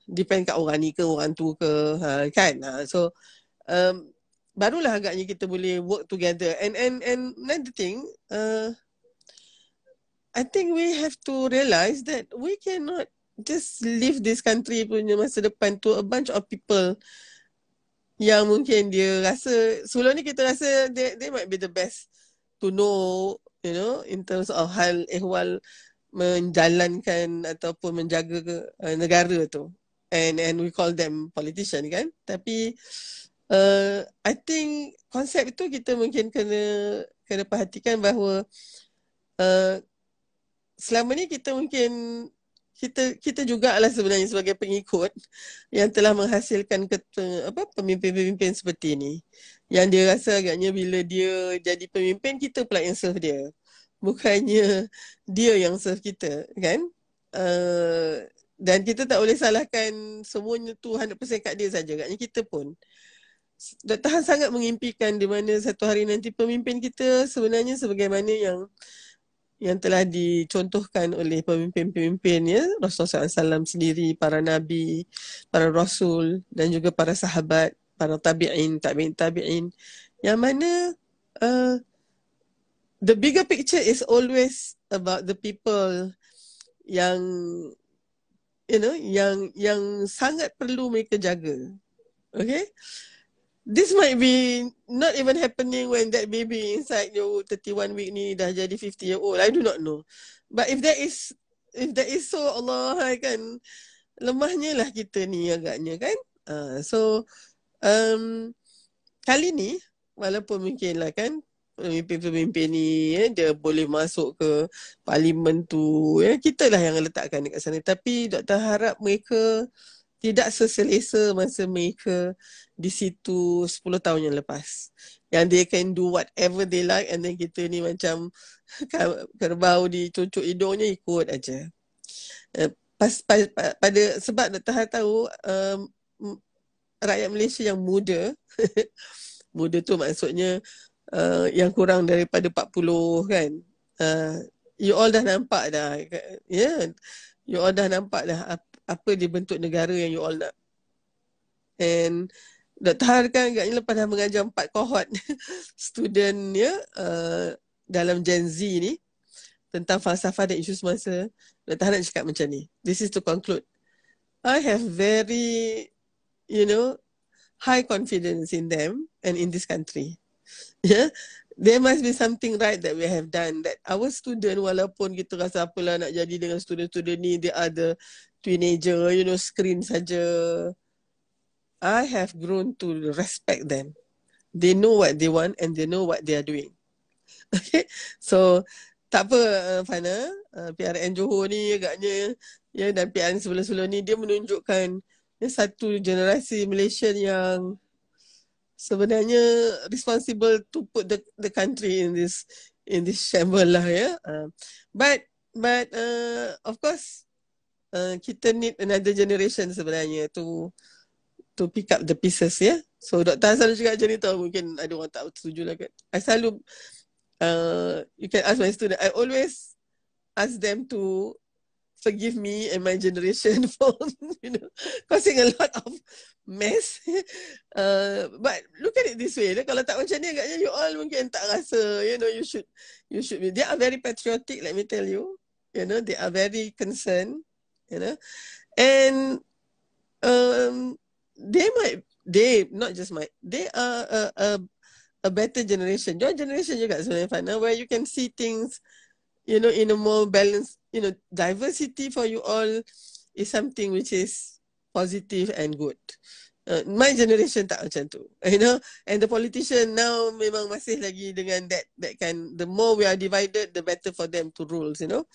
depend kat orang ni ke, orang tu ke, ha, kan? Ha, so, um, barulah agaknya kita boleh work together. And and and another thing, uh, I think we have to realise that we cannot just leave this country punya masa depan to a bunch of people yang mungkin dia rasa, sebelum ni kita rasa they, they might be the best to know you know in terms of hal ehwal menjalankan ataupun menjaga uh, negara tu. And and we call them politician kan? Tapi uh, I think konsep itu kita mungkin kena kena perhatikan bahawa uh, selama ni kita mungkin kita kita jugalah sebenarnya sebagai pengikut yang telah menghasilkan ketua, apa pemimpin-pemimpin seperti ini yang dia rasa agaknya bila dia jadi pemimpin kita pula yang serve dia. Bukannya dia yang serve kita kan? Uh, dan kita tak boleh salahkan semuanya tu 100% kat dia saja. Agaknya kita pun Dr. Han sangat mengimpikan di mana satu hari nanti pemimpin kita sebenarnya sebagaimana yang yang telah dicontohkan oleh pemimpin-pemimpin ya? Rasulullah SAW sendiri, para nabi, para rasul dan juga para sahabat, para tabi'in, tabi'in, tabi'in yang mana uh, the bigger picture is always about the people yang you know yang yang sangat perlu mereka jaga. Okay? this might be not even happening when that baby inside your 31 week ni dah jadi 50 year old. I do not know. But if that is if that is so Allah kan lemahnya lah kita ni agaknya kan. Uh, so um, kali ni walaupun mungkin lah kan pemimpin-pemimpin ni ya, dia boleh masuk ke parlimen tu ya kita lah yang letakkan dekat sana tapi doktor harap mereka tidak seselesa masa mereka di situ 10 tahun yang lepas. Yang they can do whatever they like and then kita ni macam kerbau di cucuk hidungnya ikut aja. Uh, pas, pas, pada sebab. Har tahu um, rakyat Malaysia yang muda muda tu maksudnya uh, yang kurang daripada 40 kan. Uh, you all dah nampak dah. Yeah, you all dah nampak dah apa dia bentuk negara yang you all nak. And Dr. Har kan agaknya lepas dah mengajar empat kohort student ya uh, dalam Gen Z ni tentang falsafah dan isu semasa. Dr. Har nak cakap macam ni. This is to conclude. I have very, you know, high confidence in them and in this country. Yeah, there must be something right that we have done that our student walaupun kita rasa apalah nak jadi dengan student-student ni the teenager you know screen saja. I have grown to respect them. They know what they want and they know what they are doing. Okay? So tak apa uh, Fana. Uh, PRN Johor ni agaknya ya dan PRN sebelum-sebelum ni dia menunjukkan satu generasi Malaysian yang sebenarnya responsible to put the the country in this in this shambles lah ya. Uh, but but uh, of course uh, kita need another generation sebenarnya to to pick up the pieces ya. So Dr. Hassan juga macam ni tau mungkin ada orang tak setuju lah kan. I selalu uh, you can ask my student I always ask them to forgive me and my generation for you know causing a lot of mess. Uh, but look at it this way. Kalau tak macam ni agaknya you all mungkin tak rasa you know you should you should be. They are very patriotic. Let me tell you. You know they are very concerned. You know, and um, they might they not just might they are a a, a better generation. Your generation juga sebenarnya Fana, where you can see things you know in a more balanced you know diversity for you all is something which is positive and good. Uh, my generation tak macam tu. You know, and the politician now memang masih lagi dengan that that kind the more we are divided the better for them to rule, you know.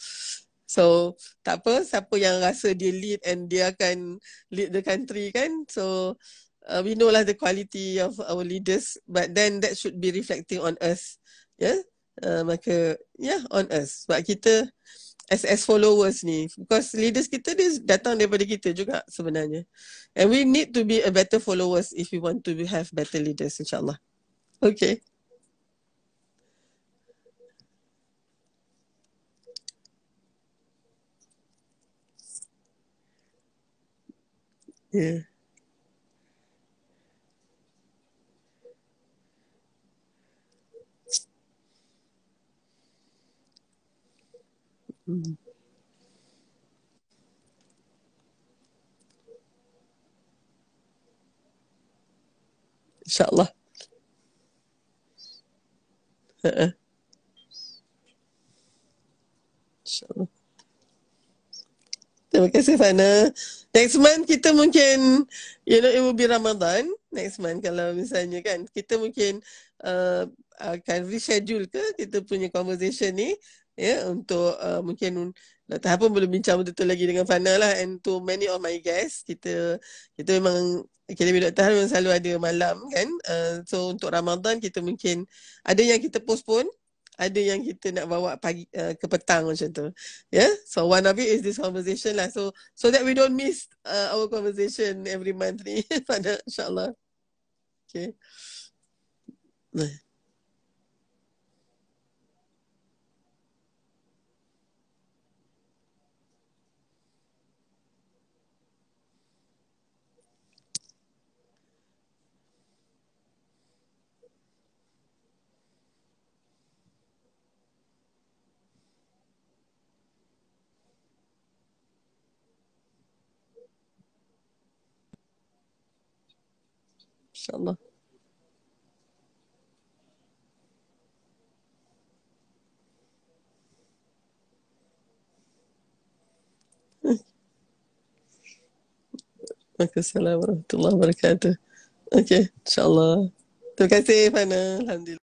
So, tak apa siapa yang rasa dia lead and dia akan lead the country kan. So, uh, we know lah the quality of our leaders but then that should be reflecting on us. Yeah. Uh, maka yeah on us. Sebab kita as as followers ni because leaders kita dia datang daripada kita juga sebenarnya. And we need to be a better followers if we want to have better leaders insyaallah. Okay. Yeah Hmm. InsyaAllah. InsyaAllah. Terima kasih Fana. Next month kita mungkin, you know, it will be Ramadan. Next month kalau misalnya kan, kita mungkin uh, akan reschedule ke kita punya conversation ni ya untuk uh, mungkin Dr. pun belum bincang betul-betul lagi dengan Fana lah and to many of my guests kita kita memang Akademi Dr. memang selalu ada malam kan uh, so untuk Ramadan kita mungkin ada yang kita postpone ada yang kita nak bawa pagi uh, ke petang macam tu yeah? so one of it is this conversation lah so so that we don't miss uh, our conversation every month ni pada insyaallah okay nah InsyaAllah. Assalamualaikum warahmatullahi wabarakatuh. Okay, insyaAllah. Terima kasih Fana. Alhamdulillah.